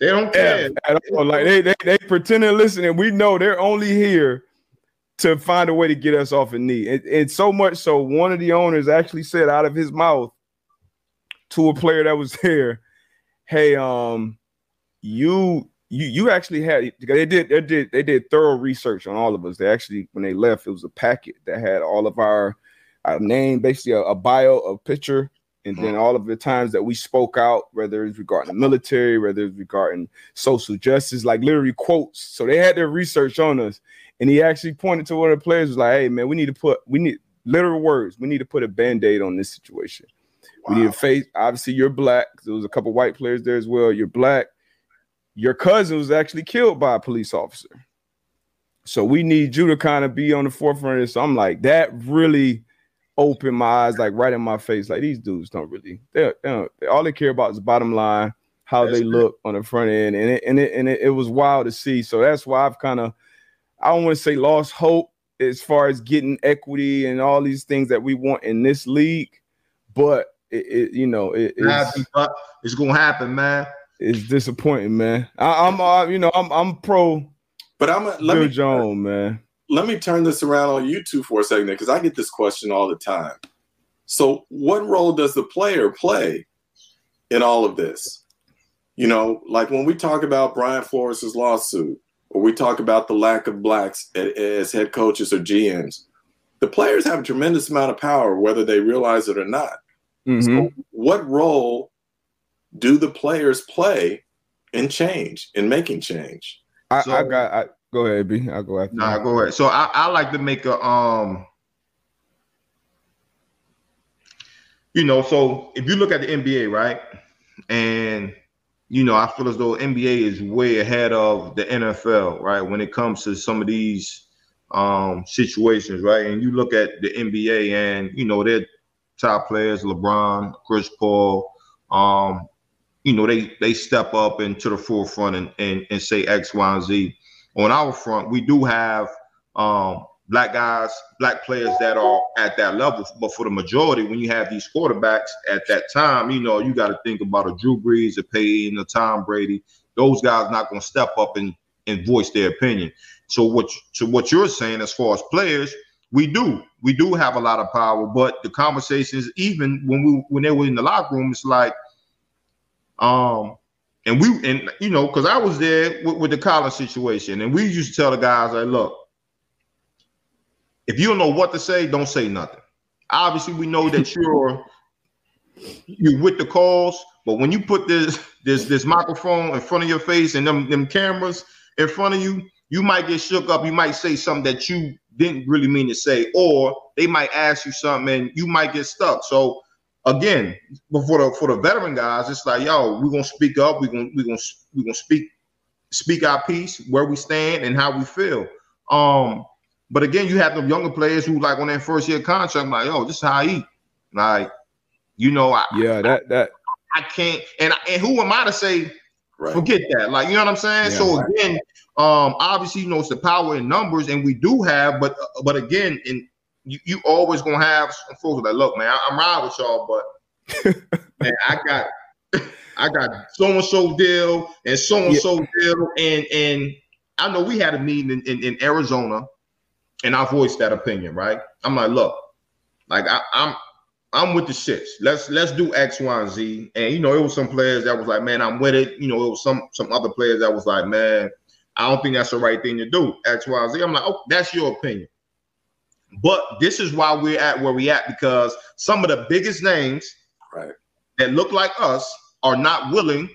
they don't care at all. Like they, they they pretend to listen, and we know they're only here to find a way to get us off a knee. And, and so much so, one of the owners actually said out of his mouth to a player that was there, "Hey, um, you." You, you actually had they did they did they did thorough research on all of us. They actually when they left, it was a packet that had all of our, our name, basically a, a bio, a picture, and then mm. all of the times that we spoke out, whether it's regarding the military, whether it's regarding social justice, like literally quotes. So they had their research on us. And he actually pointed to one of the players, was like, hey man, we need to put we need literal words, we need to put a band-aid on this situation. Wow. We need to face obviously you're black. There was a couple white players there as well. You're black. Your cousin was actually killed by a police officer. So we need you to kind of be on the forefront of this. So I'm like, that really open my eyes like right in my face. Like these dudes don't really they, don't, they, all they care about is bottom line, how that's they look on the front end, and it and it and it, it was wild to see. So that's why I've kind of I don't want to say lost hope as far as getting equity and all these things that we want in this league, but it, it you know it, it's, it's gonna happen, man. It's disappointing, man. I, am uh, you know I'm I'm pro. But I'm a, let Bill me, Jones, man let me turn this around on you two for a second because I get this question all the time. So, what role does the player play in all of this? You know, like when we talk about Brian Flores' lawsuit, or we talk about the lack of blacks as head coaches or GMs, the players have a tremendous amount of power, whether they realize it or not. Mm-hmm. So what role do the players play in change, in making change? I, so, I got. I, go ahead, B. I'll go after. Nah, go ahead. So I, I like to make a um. You know, so if you look at the NBA, right, and you know, I feel as though NBA is way ahead of the NFL, right, when it comes to some of these um situations, right? And you look at the NBA, and you know, their top players, LeBron, Chris Paul, um, you know, they they step up into the forefront and, and, and say X, Y, and Z. On our front, we do have um, black guys, black players that are at that level. But for the majority, when you have these quarterbacks at that time, you know, you got to think about a Drew Brees, a Peyton, a Tom Brady. Those guys not going to step up and, and voice their opinion. So what so what you're saying as far as players, we do we do have a lot of power. But the conversations, even when we when they were in the locker room, it's like um, and we and you know, because I was there with, with the Colin's situation, and we used to tell the guys, like, look, if you don't know what to say, don't say nothing. Obviously, we know that you're you're with the calls, but when you put this this this microphone in front of your face and them them cameras in front of you, you might get shook up. You might say something that you didn't really mean to say, or they might ask you something and you might get stuck. So again, but for the for the veteran guys, it's like, yo, we're gonna speak up, we're gonna we're gonna we're gonna speak speak our piece, where we stand and how we feel. Um, but again, you have the younger players who like on their first year contract, I'm like, yo, this is how I eat. Like, you know, I yeah, that that I can't and and who am I to say right. forget that? Like, you know what I'm saying? Yeah, so right. again, um, obviously, you know, it's the power in numbers, and we do have, but but again, in you, you always gonna have some folks that look, man, I, am riding with y'all, but man, I got I got so and so deal and so and so deal, and and I know we had a meeting in, in, in, Arizona, and I voiced that opinion, right? I'm like, look, like I, I'm I'm with the shits. Let's let's do X, Y, and Z. And you know, it was some players that was like, man, I'm with it. You know, it was some some other players that was like, man, I don't think that's the right thing to do. X, Y, Z. I'm like, oh, that's your opinion. But this is why we're at where we at because some of the biggest names right. that look like us are not willing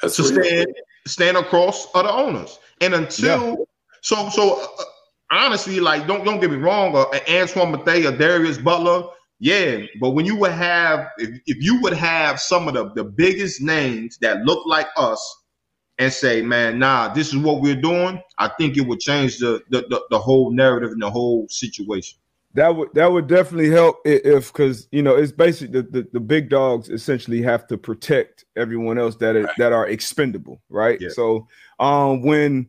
That's to stand stand across other owners. And until yeah. so so uh, honestly, like don't don't get me wrong, uh, Antoine Bethea, Darius Butler, yeah, but when you would have if, if you would have some of the, the biggest names that look like us and say, man, nah, this is what we're doing, I think it would change the the, the, the whole narrative and the whole situation. That would that would definitely help if because you know it's basically the, the, the, big dogs essentially have to protect everyone else that right. that are expendable, right? Yeah. So um when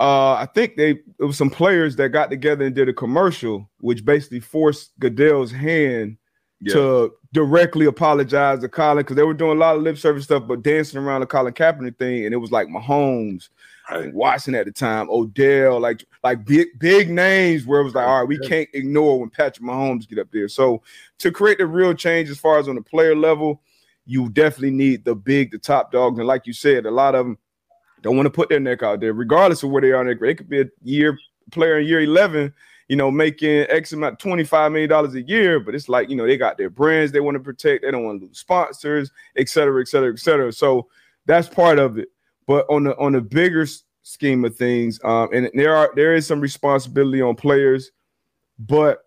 uh I think they it was some players that got together and did a commercial which basically forced Goodell's hand yeah. to directly apologize to Colin because they were doing a lot of lip service stuff, but dancing around the Colin Kaepernick thing, and it was like Mahomes, right. Watson at the time, Odell, like like big big names where it was like, all right, we can't ignore when Patrick Mahomes get up there. So to create the real change as far as on the player level, you definitely need the big, the top dogs, and like you said, a lot of them don't want to put their neck out there, regardless of where they are. It could be a year player in year eleven you know, making X amount, $25 million a year, but it's like, you know, they got their brands they want to protect, they don't want to lose sponsors, et cetera, et cetera, et cetera. So that's part of it. But on the on the bigger scheme of things, um, and there are there is some responsibility on players, but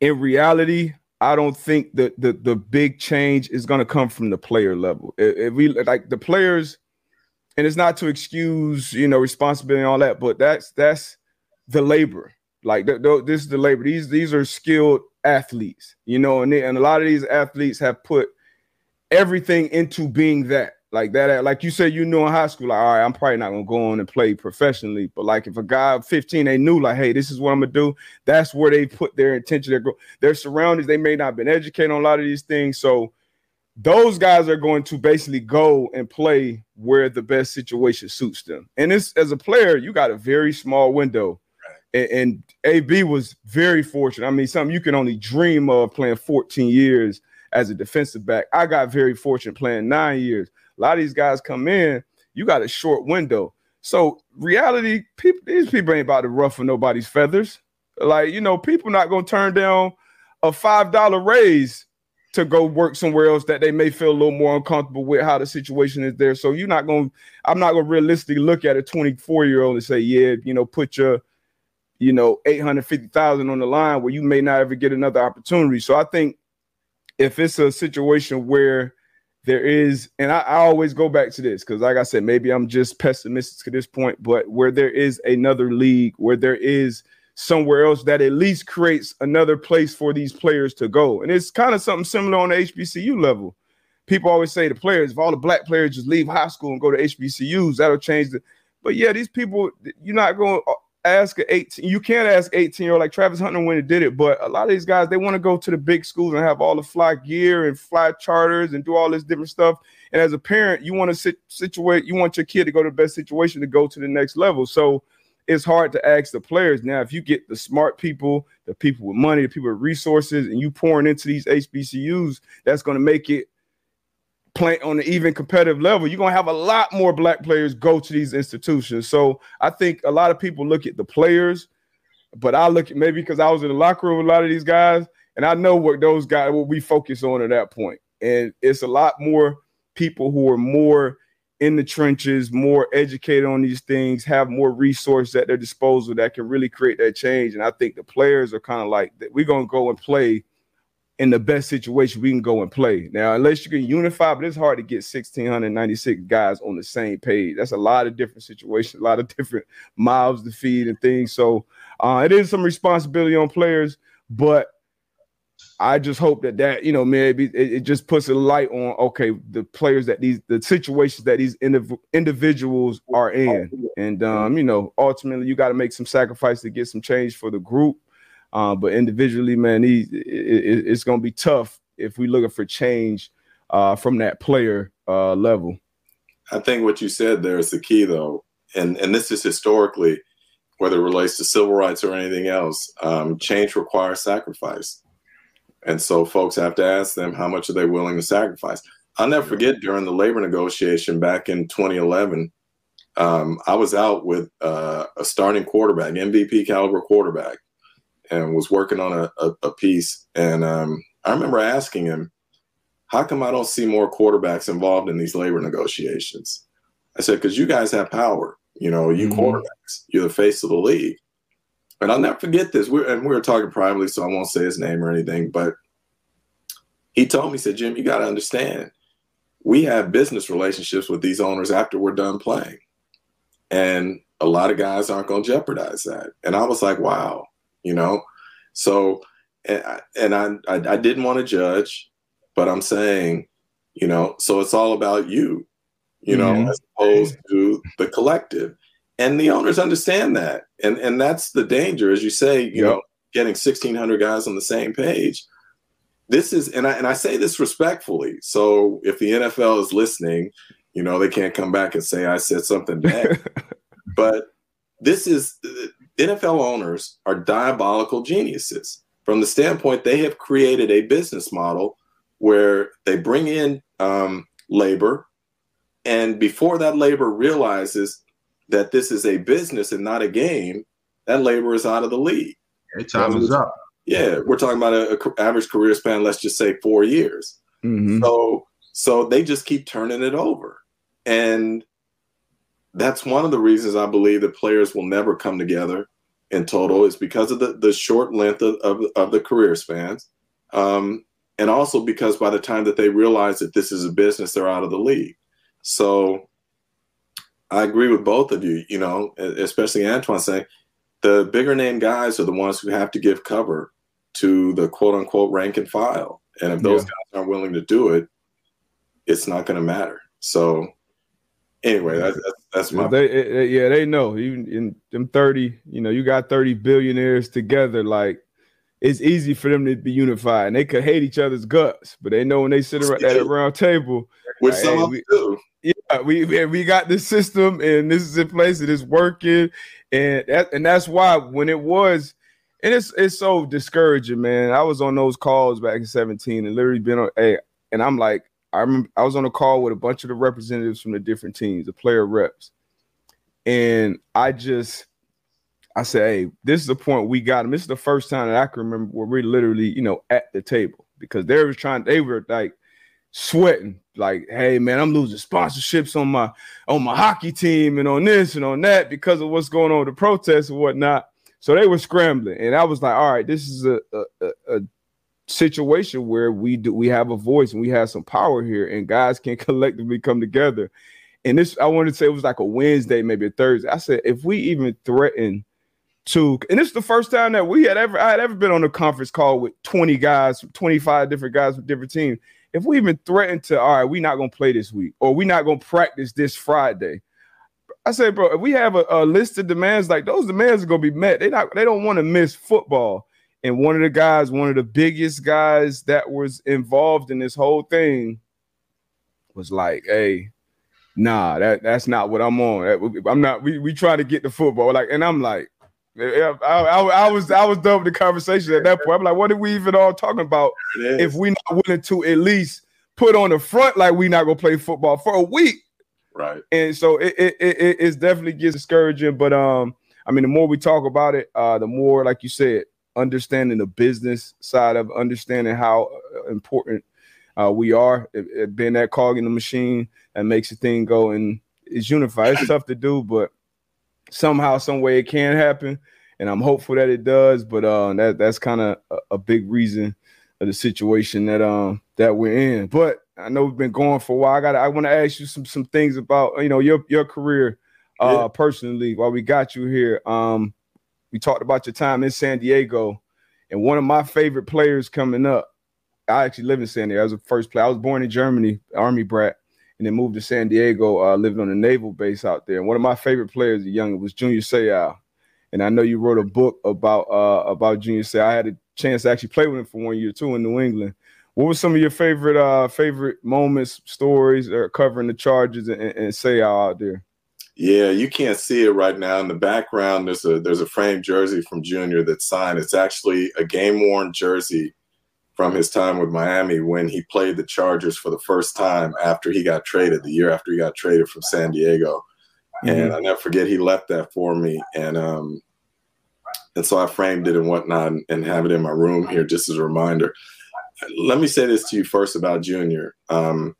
in reality, I don't think that the the big change is going to come from the player level. If, we like the players, and it's not to excuse you know responsibility and all that, but that's that's the labor. Like th- th- this is the labor. These these are skilled athletes, you know, and they, and a lot of these athletes have put everything into being that. Like that, like you said, you know in high school, like, all right, I'm probably not gonna go on and play professionally. But like if a guy 15, they knew, like, hey, this is what I'm gonna do, that's where they put their intention, their their surroundings, they may not have been educated on a lot of these things. So those guys are going to basically go and play where the best situation suits them. And this as a player, you got a very small window and, and AB was very fortunate. I mean, something you can only dream of playing 14 years as a defensive back. I got very fortunate playing nine years. A lot of these guys come in, you got a short window. So reality, people, these people ain't about to ruffle nobody's feathers. Like you know, people not gonna turn down a five dollar raise to go work somewhere else that they may feel a little more uncomfortable with how the situation is there. So you're not. To, I'm not to realistically look at a 24 year old and say, yeah, you know, put your, you know, 850,000 on the line where you may not ever get another opportunity. So I think if it's a situation where there is, and I, I always go back to this because, like I said, maybe I'm just pessimistic to this point, but where there is another league, where there is somewhere else that at least creates another place for these players to go. And it's kind of something similar on the HBCU level. People always say the players, if all the black players just leave high school and go to HBCUs, that'll change the. But yeah, these people, you're not going ask 18. You can't ask 18 year old like Travis Hunter when he did it, but a lot of these guys they want to go to the big schools and have all the fly gear and fly charters and do all this different stuff. And as a parent, you want to sit, situate, you want your kid to go to the best situation to go to the next level. So it's hard to ask the players now if you get the smart people, the people with money, the people with resources, and you pouring into these HBCUs, that's going to make it play on an even competitive level. You're to have a lot more black players go to these institutions. So I think a lot of people look at the players, but I look at maybe because I was in the locker room with a lot of these guys, and I know what those guys what we focus on at that point. And it's a lot more people who are more in the trenches, more educated on these things, have more resources at their disposal that can really create that change. And I think the players are kind of like we're gonna go and play in the best situation we can go and play. Now, unless you can unify, but it's hard to get 1,696 guys on the same page. That's a lot of different situations, a lot of different mouths to feed and things. So uh, it is some responsibility on players, but I just hope that that you know maybe it, it, just puts a light on okay the players that these the situations that these indiv- individuals are in, and um, you know ultimately you got to make some sacrifice to get some change for the group, uh, but individually, man, these it, it, it's gonna be tough if we're looking for change uh, from that player uh, level. I think what you said there is the key, though, and and this is historically, whether it relates to civil rights or anything else, um, change requires sacrifice and so folks have to ask them how much are they willing to sacrifice. I'll never forget during the labor negotiation back in 2011, um, I was out with uh, a starting quarterback, MVP caliber quarterback, and was working on a, a, a piece. And um, I remember asking him, how come I don't see more quarterbacks involved in these labor negotiations? I said, because you guys have power. You know, you mm-hmm. quarterbacks, you're the face of the league. And I'll never forget this. We're, and we were talking privately, so I won't say his name or anything. But he told me, he said, Jim, you got to understand, we have business relationships with these owners after we're done playing. And a lot of guys aren't going to jeopardize that. And I was like, wow, you know? So, and I, and I, I, I didn't want to judge, but I'm saying, you know, so it's all about you, you know, mm-hmm. as opposed to the collective. And the owners understand that. And and that's the danger as you say you know getting 1600 guys on the same page. This is and I and I say this respectfully so if the NFL is listening you know they can't come back and say I said something bad. But this is NFL owners are diabolical geniuses from the standpoint they have created a business model where they bring in um, labor and before that labor realizes that this is a business and not a game, that labor is out of the league. Time is up. Yeah, we're talking about a, a, average career span. Let's just say four years. Mm-hmm. So, so they just keep turning it over, and that's one of the reasons I believe that players will never come together in total is because of the, the short length of, of, of the career spans. Um, and also because by the time that they realize that this is a business, they're out of the league. So I agree with both of you, you know, especially Antoine saying the bigger name guys are the ones who have to give cover to the quote unquote rank and file. And if those yeah. guys aren't willing to do it, it's not going to matter. So, anyway, that's, that's my. They, yeah, they know. Even in them 30, you know, you got 30 billionaires together. Like, it's easy for them to be unified and they could hate each other's guts, but they know when they sit around at a round table. Which like, some hey, we, do yeah, we we got the system and this is in place. It is working, and that and that's why when it was, and it's it's so discouraging, man. I was on those calls back in seventeen and literally been on a, and I'm like, I remember I was on a call with a bunch of the representatives from the different teams, the player reps, And I just I said, hey, this is the point we got him. This is the first time that I can remember where we're literally, you know, at the table because they were trying, they were like sweating, like, hey man, I'm losing sponsorships on my on my hockey team and on this and on that because of what's going on with the protests and whatnot. So they were scrambling, and I was like, all right, this is a, a, a situation where we do we have a voice and we have some power here, and guys can collectively come together. And this, I wanted to say it was like a Wednesday, maybe a Thursday. I said, if we even threaten to and this is the first time that we had ever I had ever been on a conference call with 20 guys, 25 different guys with different teams. If we even threaten to, all right, we're not gonna play this week, or we're not gonna practice this Friday. I said, bro, if we have a, a list of demands, like those demands are gonna be met. They not they don't want to miss football. And one of the guys, one of the biggest guys that was involved in this whole thing was like, hey, nah, that, that's not what I'm on. I'm not, we, we try to get the football. Like, and I'm like, I, I, I, was I was done with the conversation at that point. I'm like, what are we even all talking about if we're not willing to at least put on the front like we not gonna play football for a week? Right. And so it it, it, it definitely gets discouraging. But um, I mean, the more we talk about it, uh, the more, like you said, understanding the business side of understanding how uh, important uh, we are. It, it being that cog in the machine that makes the thing go and it's unified. It's tough to do, but somehow, some way, it can happen, and I'm hopeful that it does. But uh, that that's kind of a, a, big reason of the situation that um that we're in. But I know we've been going for a while. I got I want to ask you some some things about you know your your career uh yeah. personally while we got you here. Um, we talked about your time in San Diego, and one of my favorite players coming up. I actually live in San Diego. I was first player. I was born in Germany, Army brat and then moved to San Diego, uh, living on a naval base out there. And one of my favorite players, the young, was Junior Seau. And I know you wrote a book about uh, about Junior Seau. I had a chance to actually play with him for one year too in New England. What were some of your favorite uh, favorite moments, stories, or covering the Chargers and, and Seau out there? Yeah, you can't see it right now in the background. There's a there's a framed jersey from Junior that's signed. It's actually a game worn jersey from his time with Miami when he played the Chargers for the first time after he got traded, the year after he got traded from San Diego. Mm-hmm. And I never forget he left that for me. And um and so I framed it and whatnot and, and have it in my room here just as a reminder. Let me say this to you first about Junior. Um,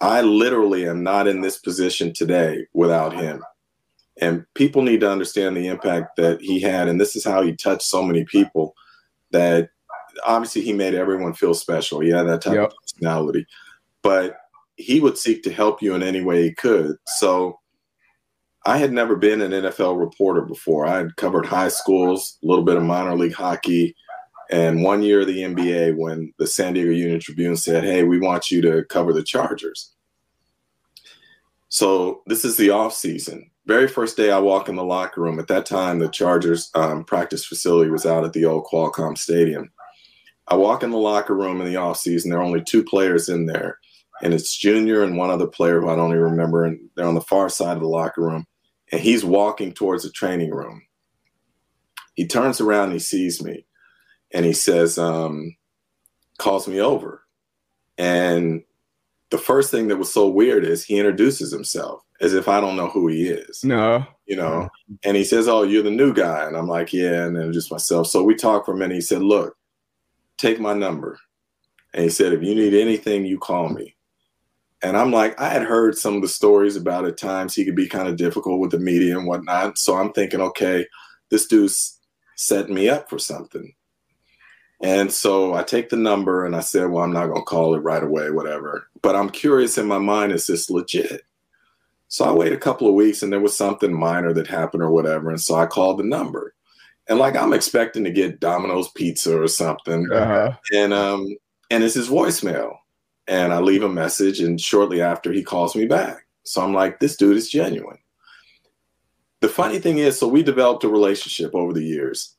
I literally am not in this position today without him. And people need to understand the impact that he had. And this is how he touched so many people that obviously he made everyone feel special. He had that type yep. of personality, but he would seek to help you in any way he could. So I had never been an NFL reporter before. I had covered high schools, a little bit of minor league hockey, and one year of the NBA when the San Diego Union Tribune said, "Hey, we want you to cover the Chargers." So this is the off season. Very first day I walk in the locker room. At that time, the Chargers um, practice facility was out at the old Qualcomm Stadium. I walk in the locker room in the off season. There are only two players in there, and it's Junior and one other player who I don't even remember. And they're on the far side of the locker room, and he's walking towards the training room. He turns around and he sees me, and he says, um, calls me over. And the first thing that was so weird is he introduces himself as if I don't know who he is. No. You know, and he says, Oh, you're the new guy. And I'm like, Yeah, and then just myself. So we talked for a minute. He said, Look, take my number. And he said, if you need anything, you call me. And I'm like, I had heard some of the stories about at times he could be kind of difficult with the media and whatnot. So I'm thinking, okay, this dude's setting me up for something. And so I take the number and I said, well, I'm not going to call it right away, whatever. But I'm curious in my mind, is this legit? So I wait a couple of weeks and there was something minor that happened or whatever. And so I called the number and like I'm expecting to get Domino's pizza or something, uh-huh. and um, and it's his voicemail, and I leave a message, and shortly after he calls me back. So I'm like, this dude is genuine. The funny thing is, so we developed a relationship over the years,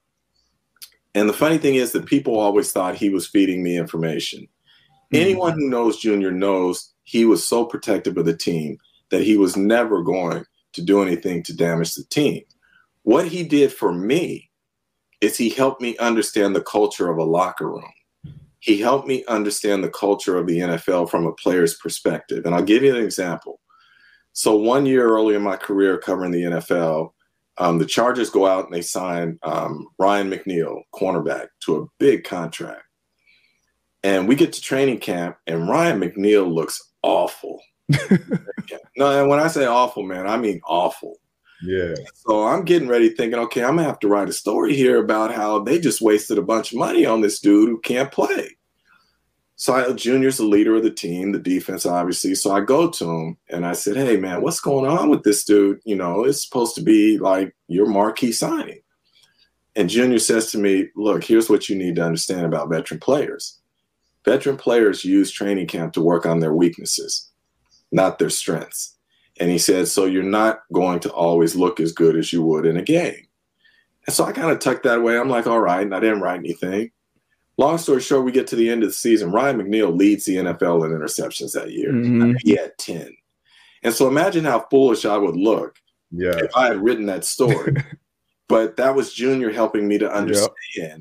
and the funny thing is that people always thought he was feeding me information. Mm-hmm. Anyone who knows Junior knows he was so protective of the team that he was never going to do anything to damage the team. What he did for me is he helped me understand the culture of a locker room. He helped me understand the culture of the NFL from a player's perspective. And I'll give you an example. So one year early in my career covering the NFL, um, the Chargers go out and they sign um, Ryan McNeil, cornerback, to a big contract. And we get to training camp, and Ryan McNeil looks awful. no, and when I say awful, man, I mean awful. Yeah. So I'm getting ready thinking, okay, I'm gonna have to write a story here about how they just wasted a bunch of money on this dude who can't play. So Junior's the leader of the team, the defense, obviously. So I go to him and I said, Hey man, what's going on with this dude? You know, it's supposed to be like your marquee signing. And Junior says to me, Look, here's what you need to understand about veteran players. Veteran players use training camp to work on their weaknesses, not their strengths. And he said, So you're not going to always look as good as you would in a game. And so I kind of tucked that away. I'm like, All right. And I didn't write anything. Long story short, we get to the end of the season. Ryan McNeil leads the NFL in interceptions that year. Mm-hmm. He had 10. And so imagine how foolish I would look yeah. if I had written that story. but that was Junior helping me to understand, yep.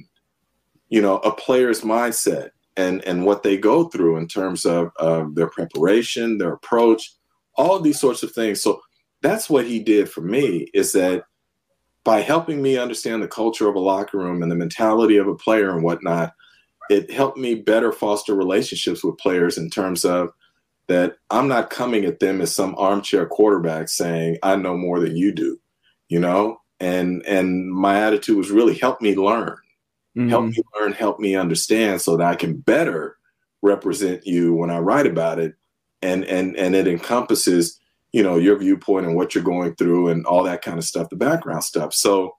you know, a player's mindset and and what they go through in terms of uh, their preparation, their approach, all these sorts of things. So that's what he did for me is that by helping me understand the culture of a locker room and the mentality of a player and whatnot, it helped me better foster relationships with players in terms of that I'm not coming at them as some armchair quarterback saying I know more than you do, you know, and and my attitude was really help me learn, mm-hmm. help me learn, help me understand, so that I can better represent you when I write about it. And and and it encompasses you know your viewpoint and what you're going through and all that kind of stuff the background stuff. So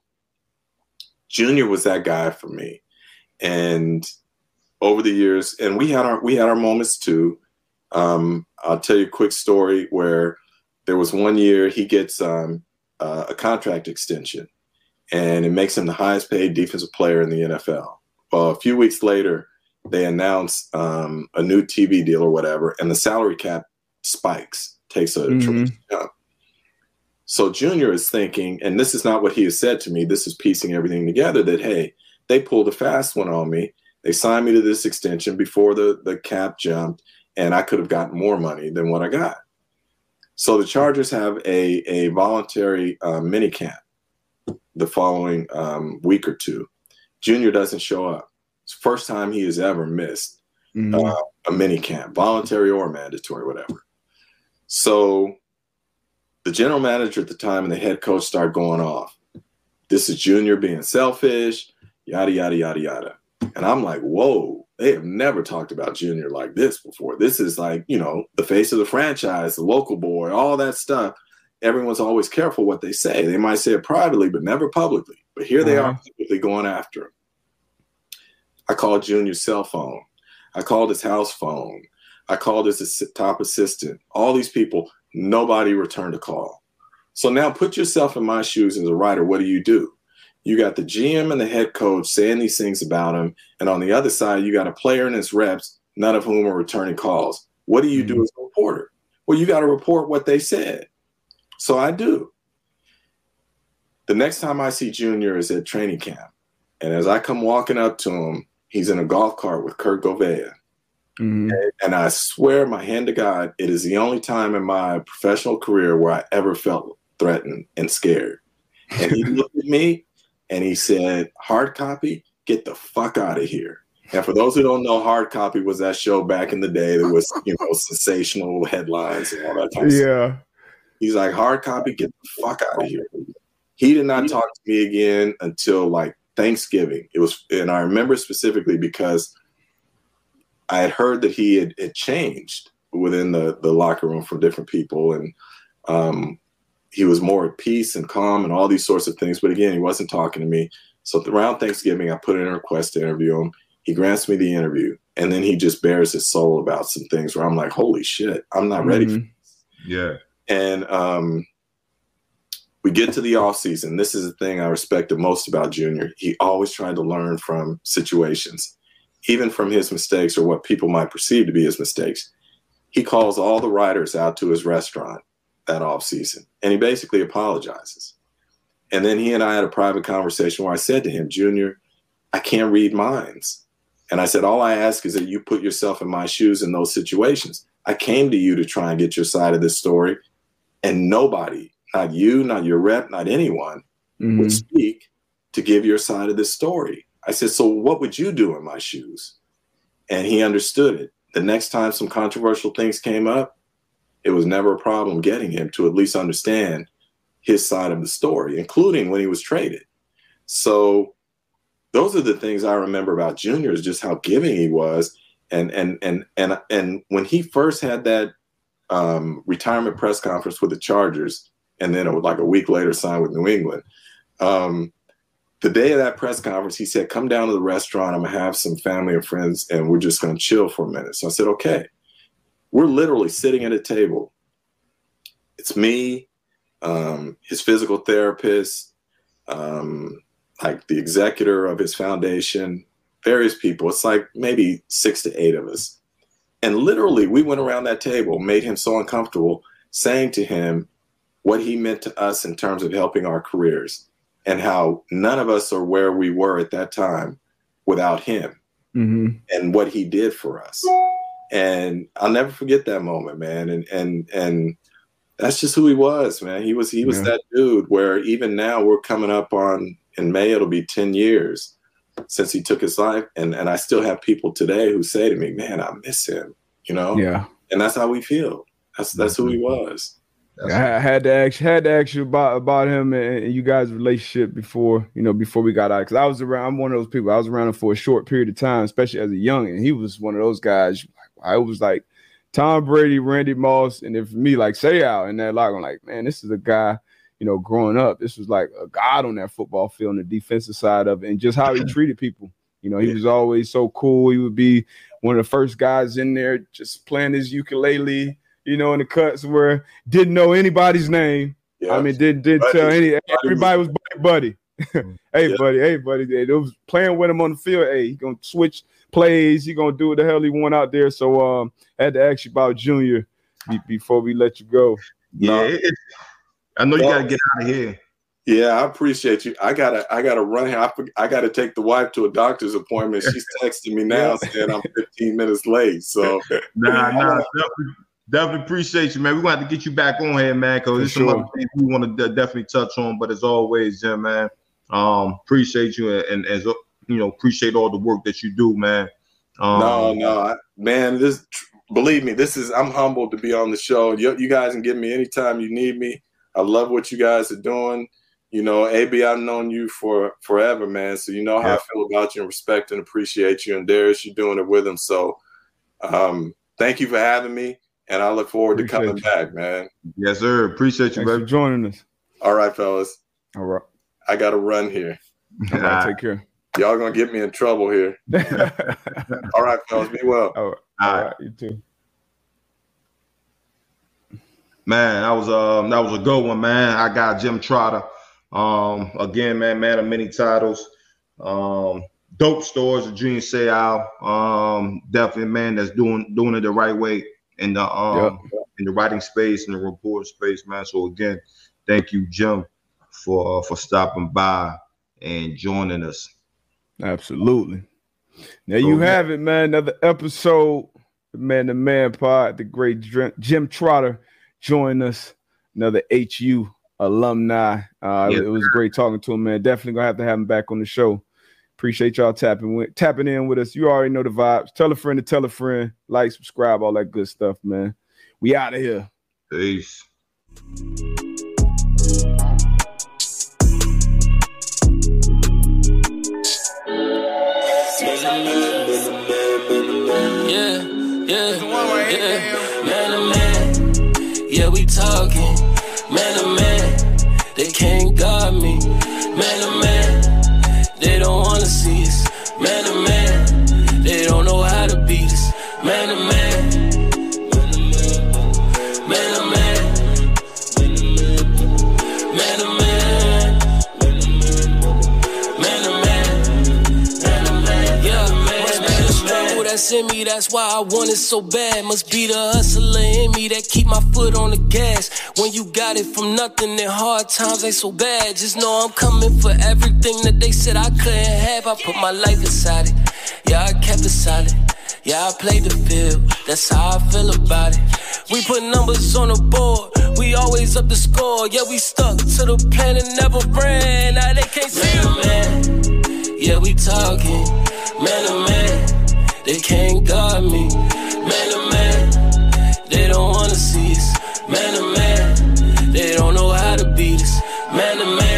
junior was that guy for me. And over the years and we had our we had our moments too um, i'll tell you a quick story where there was one year he gets um, uh, a contract extension and it makes him the highest paid defensive player in the nfl well a few weeks later they announce um, a new TV deal or whatever, and the salary cap spikes, takes a mm-hmm. tremendous jump. So Junior is thinking, and this is not what he has said to me. This is piecing everything together. That hey, they pulled a fast one on me. They signed me to this extension before the the cap jumped, and I could have gotten more money than what I got. So the Chargers have a a voluntary uh, mini camp the following um, week or two. Junior doesn't show up first time he has ever missed mm-hmm. uh, a mini camp, voluntary or mandatory, whatever. So the general manager at the time and the head coach start going off. This is Junior being selfish, yada, yada, yada, yada. And I'm like, whoa, they have never talked about Junior like this before. This is like, you know, the face of the franchise, the local boy, all that stuff. Everyone's always careful what they say. They might say it privately, but never publicly. But here they uh-huh. are publicly going after him. I called Junior's cell phone. I called his house phone. I called his top assistant. All these people, nobody returned a call. So now put yourself in my shoes as a writer. What do you do? You got the GM and the head coach saying these things about him. And on the other side, you got a player and his reps, none of whom are returning calls. What do you do mm-hmm. as a reporter? Well, you got to report what they said. So I do. The next time I see Junior is at training camp. And as I come walking up to him, He's in a golf cart with Kurt Gouveia. Mm-hmm. And, and I swear, my hand to God, it is the only time in my professional career where I ever felt threatened and scared. And he looked at me and he said, Hard copy, get the fuck out of here. And for those who don't know, Hard Copy was that show back in the day that was, you know, sensational headlines and all that type yeah. Stuff. He's like, Hard copy, get the fuck out of here. He did not talk to me again until like Thanksgiving. It was, and I remember specifically because I had heard that he had, had changed within the the locker room from different people, and um, he was more at peace and calm and all these sorts of things. But again, he wasn't talking to me. So around Thanksgiving, I put in a request to interview him. He grants me the interview, and then he just bares his soul about some things where I'm like, "Holy shit, I'm not ready." Mm-hmm. Yeah. And um, we get to the off season. This is the thing I respect the most about Junior. He always tried to learn from situations, even from his mistakes or what people might perceive to be his mistakes. He calls all the writers out to his restaurant that off season, and he basically apologizes. And then he and I had a private conversation where I said to him, Junior, I can't read minds. And I said, all I ask is that you put yourself in my shoes in those situations. I came to you to try and get your side of this story and nobody, not you, not your rep, not anyone, mm-hmm. would speak to give your side of this story. I said, So what would you do in my shoes? And he understood it. The next time some controversial things came up, it was never a problem getting him to at least understand his side of the story, including when he was traded. So those are the things I remember about Junior is just how giving he was. And and and and and when he first had that um, retirement press conference with the Chargers, and then like a week later signed with New England. Um, the day of that press conference, he said, "Come down to the restaurant. I'm gonna have some family and friends, and we're just gonna chill for a minute." So I said, "Okay." We're literally sitting at a table. It's me, um, his physical therapist, um, like the executor of his foundation, various people. It's like maybe six to eight of us. And literally, we went around that table, made him so uncomfortable, saying to him what he meant to us in terms of helping our careers and how none of us are where we were at that time without him mm-hmm. and what he did for us. And I'll never forget that moment, man. And and and that's just who he was, man. He was he was yeah. that dude where even now we're coming up on in May it'll be 10 years since he took his life and and I still have people today who say to me, "Man, I miss him." You know? Yeah. And that's how we feel. That's that's who he was. I had to ask had to ask you about about him and you guys' relationship before you know before we got out because I was around. I'm one of those people. I was around him for a short period of time, especially as a young, and he was one of those guys. I was like Tom Brady, Randy Moss, and then for me, like Seau in that locker, I'm like, man, this is a guy, you know, growing up, this was like a god on that football field on the defensive side of it, and just how he treated people. You know, he was always so cool. He would be one of the first guys in there just playing his ukulele, you know, in the cuts where didn't know anybody's name. Yeah. I mean, didn't did tell any everybody was buddy buddy. hey yeah. buddy, hey buddy. They was playing with him on the field. Hey, he gonna switch plays. He gonna do what the hell he want out there. So um, I had to ask you about Junior before we let you go. Yeah, I know you gotta get out of here. Yeah, I appreciate you. I gotta, I gotta run here. I, I gotta take the wife to a doctor's appointment. She's texting me now saying I'm 15 minutes late. So nah, nah, definitely, appreciate you, man. We're gonna have to get you back on here, man, because there's sure. some other things we want to definitely touch on. But as always, Jim, man, um, appreciate you and, and as you know, appreciate all the work that you do, man. Um, no, no, man. This, believe me, this is. I'm humbled to be on the show. You, you guys can get me anytime you need me. I love what you guys are doing. You know, AB, I've known you for forever, man. So you know how yeah. I feel about you and respect and appreciate you. And Darius, you're doing it with him. So um, thank you for having me. And I look forward appreciate to coming you. back, man. Yes, sir. Appreciate you, Thanks for joining us. All right, fellas. All right. I got to run here. All right, take care. Y'all gonna get me in trouble here. All right, fellas, be well. All right. All right, you too. Man, that was um that was a good one, man. I got Jim Trotter. Um, again, man, man of many titles. Um, dope stores of Junior Seau. Um, definitely man that's doing doing it the right way in the um yep. in the writing space and the report space, man. So again, thank you, Jim, for uh, for stopping by and joining us. Absolutely. There you have it, man. Another episode, the man The man pod, the great Jim Trotter joined us. Another HU alumni. Uh, It was great talking to him, man. Definitely gonna have to have him back on the show. Appreciate y'all tapping with, tapping in with us. You already know the vibes. Tell a friend to tell a friend. Like, subscribe, all that good stuff, man. We out of here. Peace. Yeah, yeah, yeah, man to man, yeah we talking. Man to man, they can't guard me. Man to man, they don't wanna see us. Man to man, they don't know how to beat us. Man to man. That's in me, that's why I want it so bad. Must be the hustler in me that keep my foot on the gas. When you got it from nothing, then hard times ain't so bad. Just know I'm coming for everything that they said I couldn't have. I put my life inside it, yeah, I kept it solid. Yeah, I played the field, that's how I feel about it. We put numbers on the board, we always up the score. Yeah, we stuck to the plan and never ran. Now they can't see man, man. Yeah, we talking, man to man. They can't guard me, man to man. They don't wanna see us, man to man. They don't know how to beat us, man to man.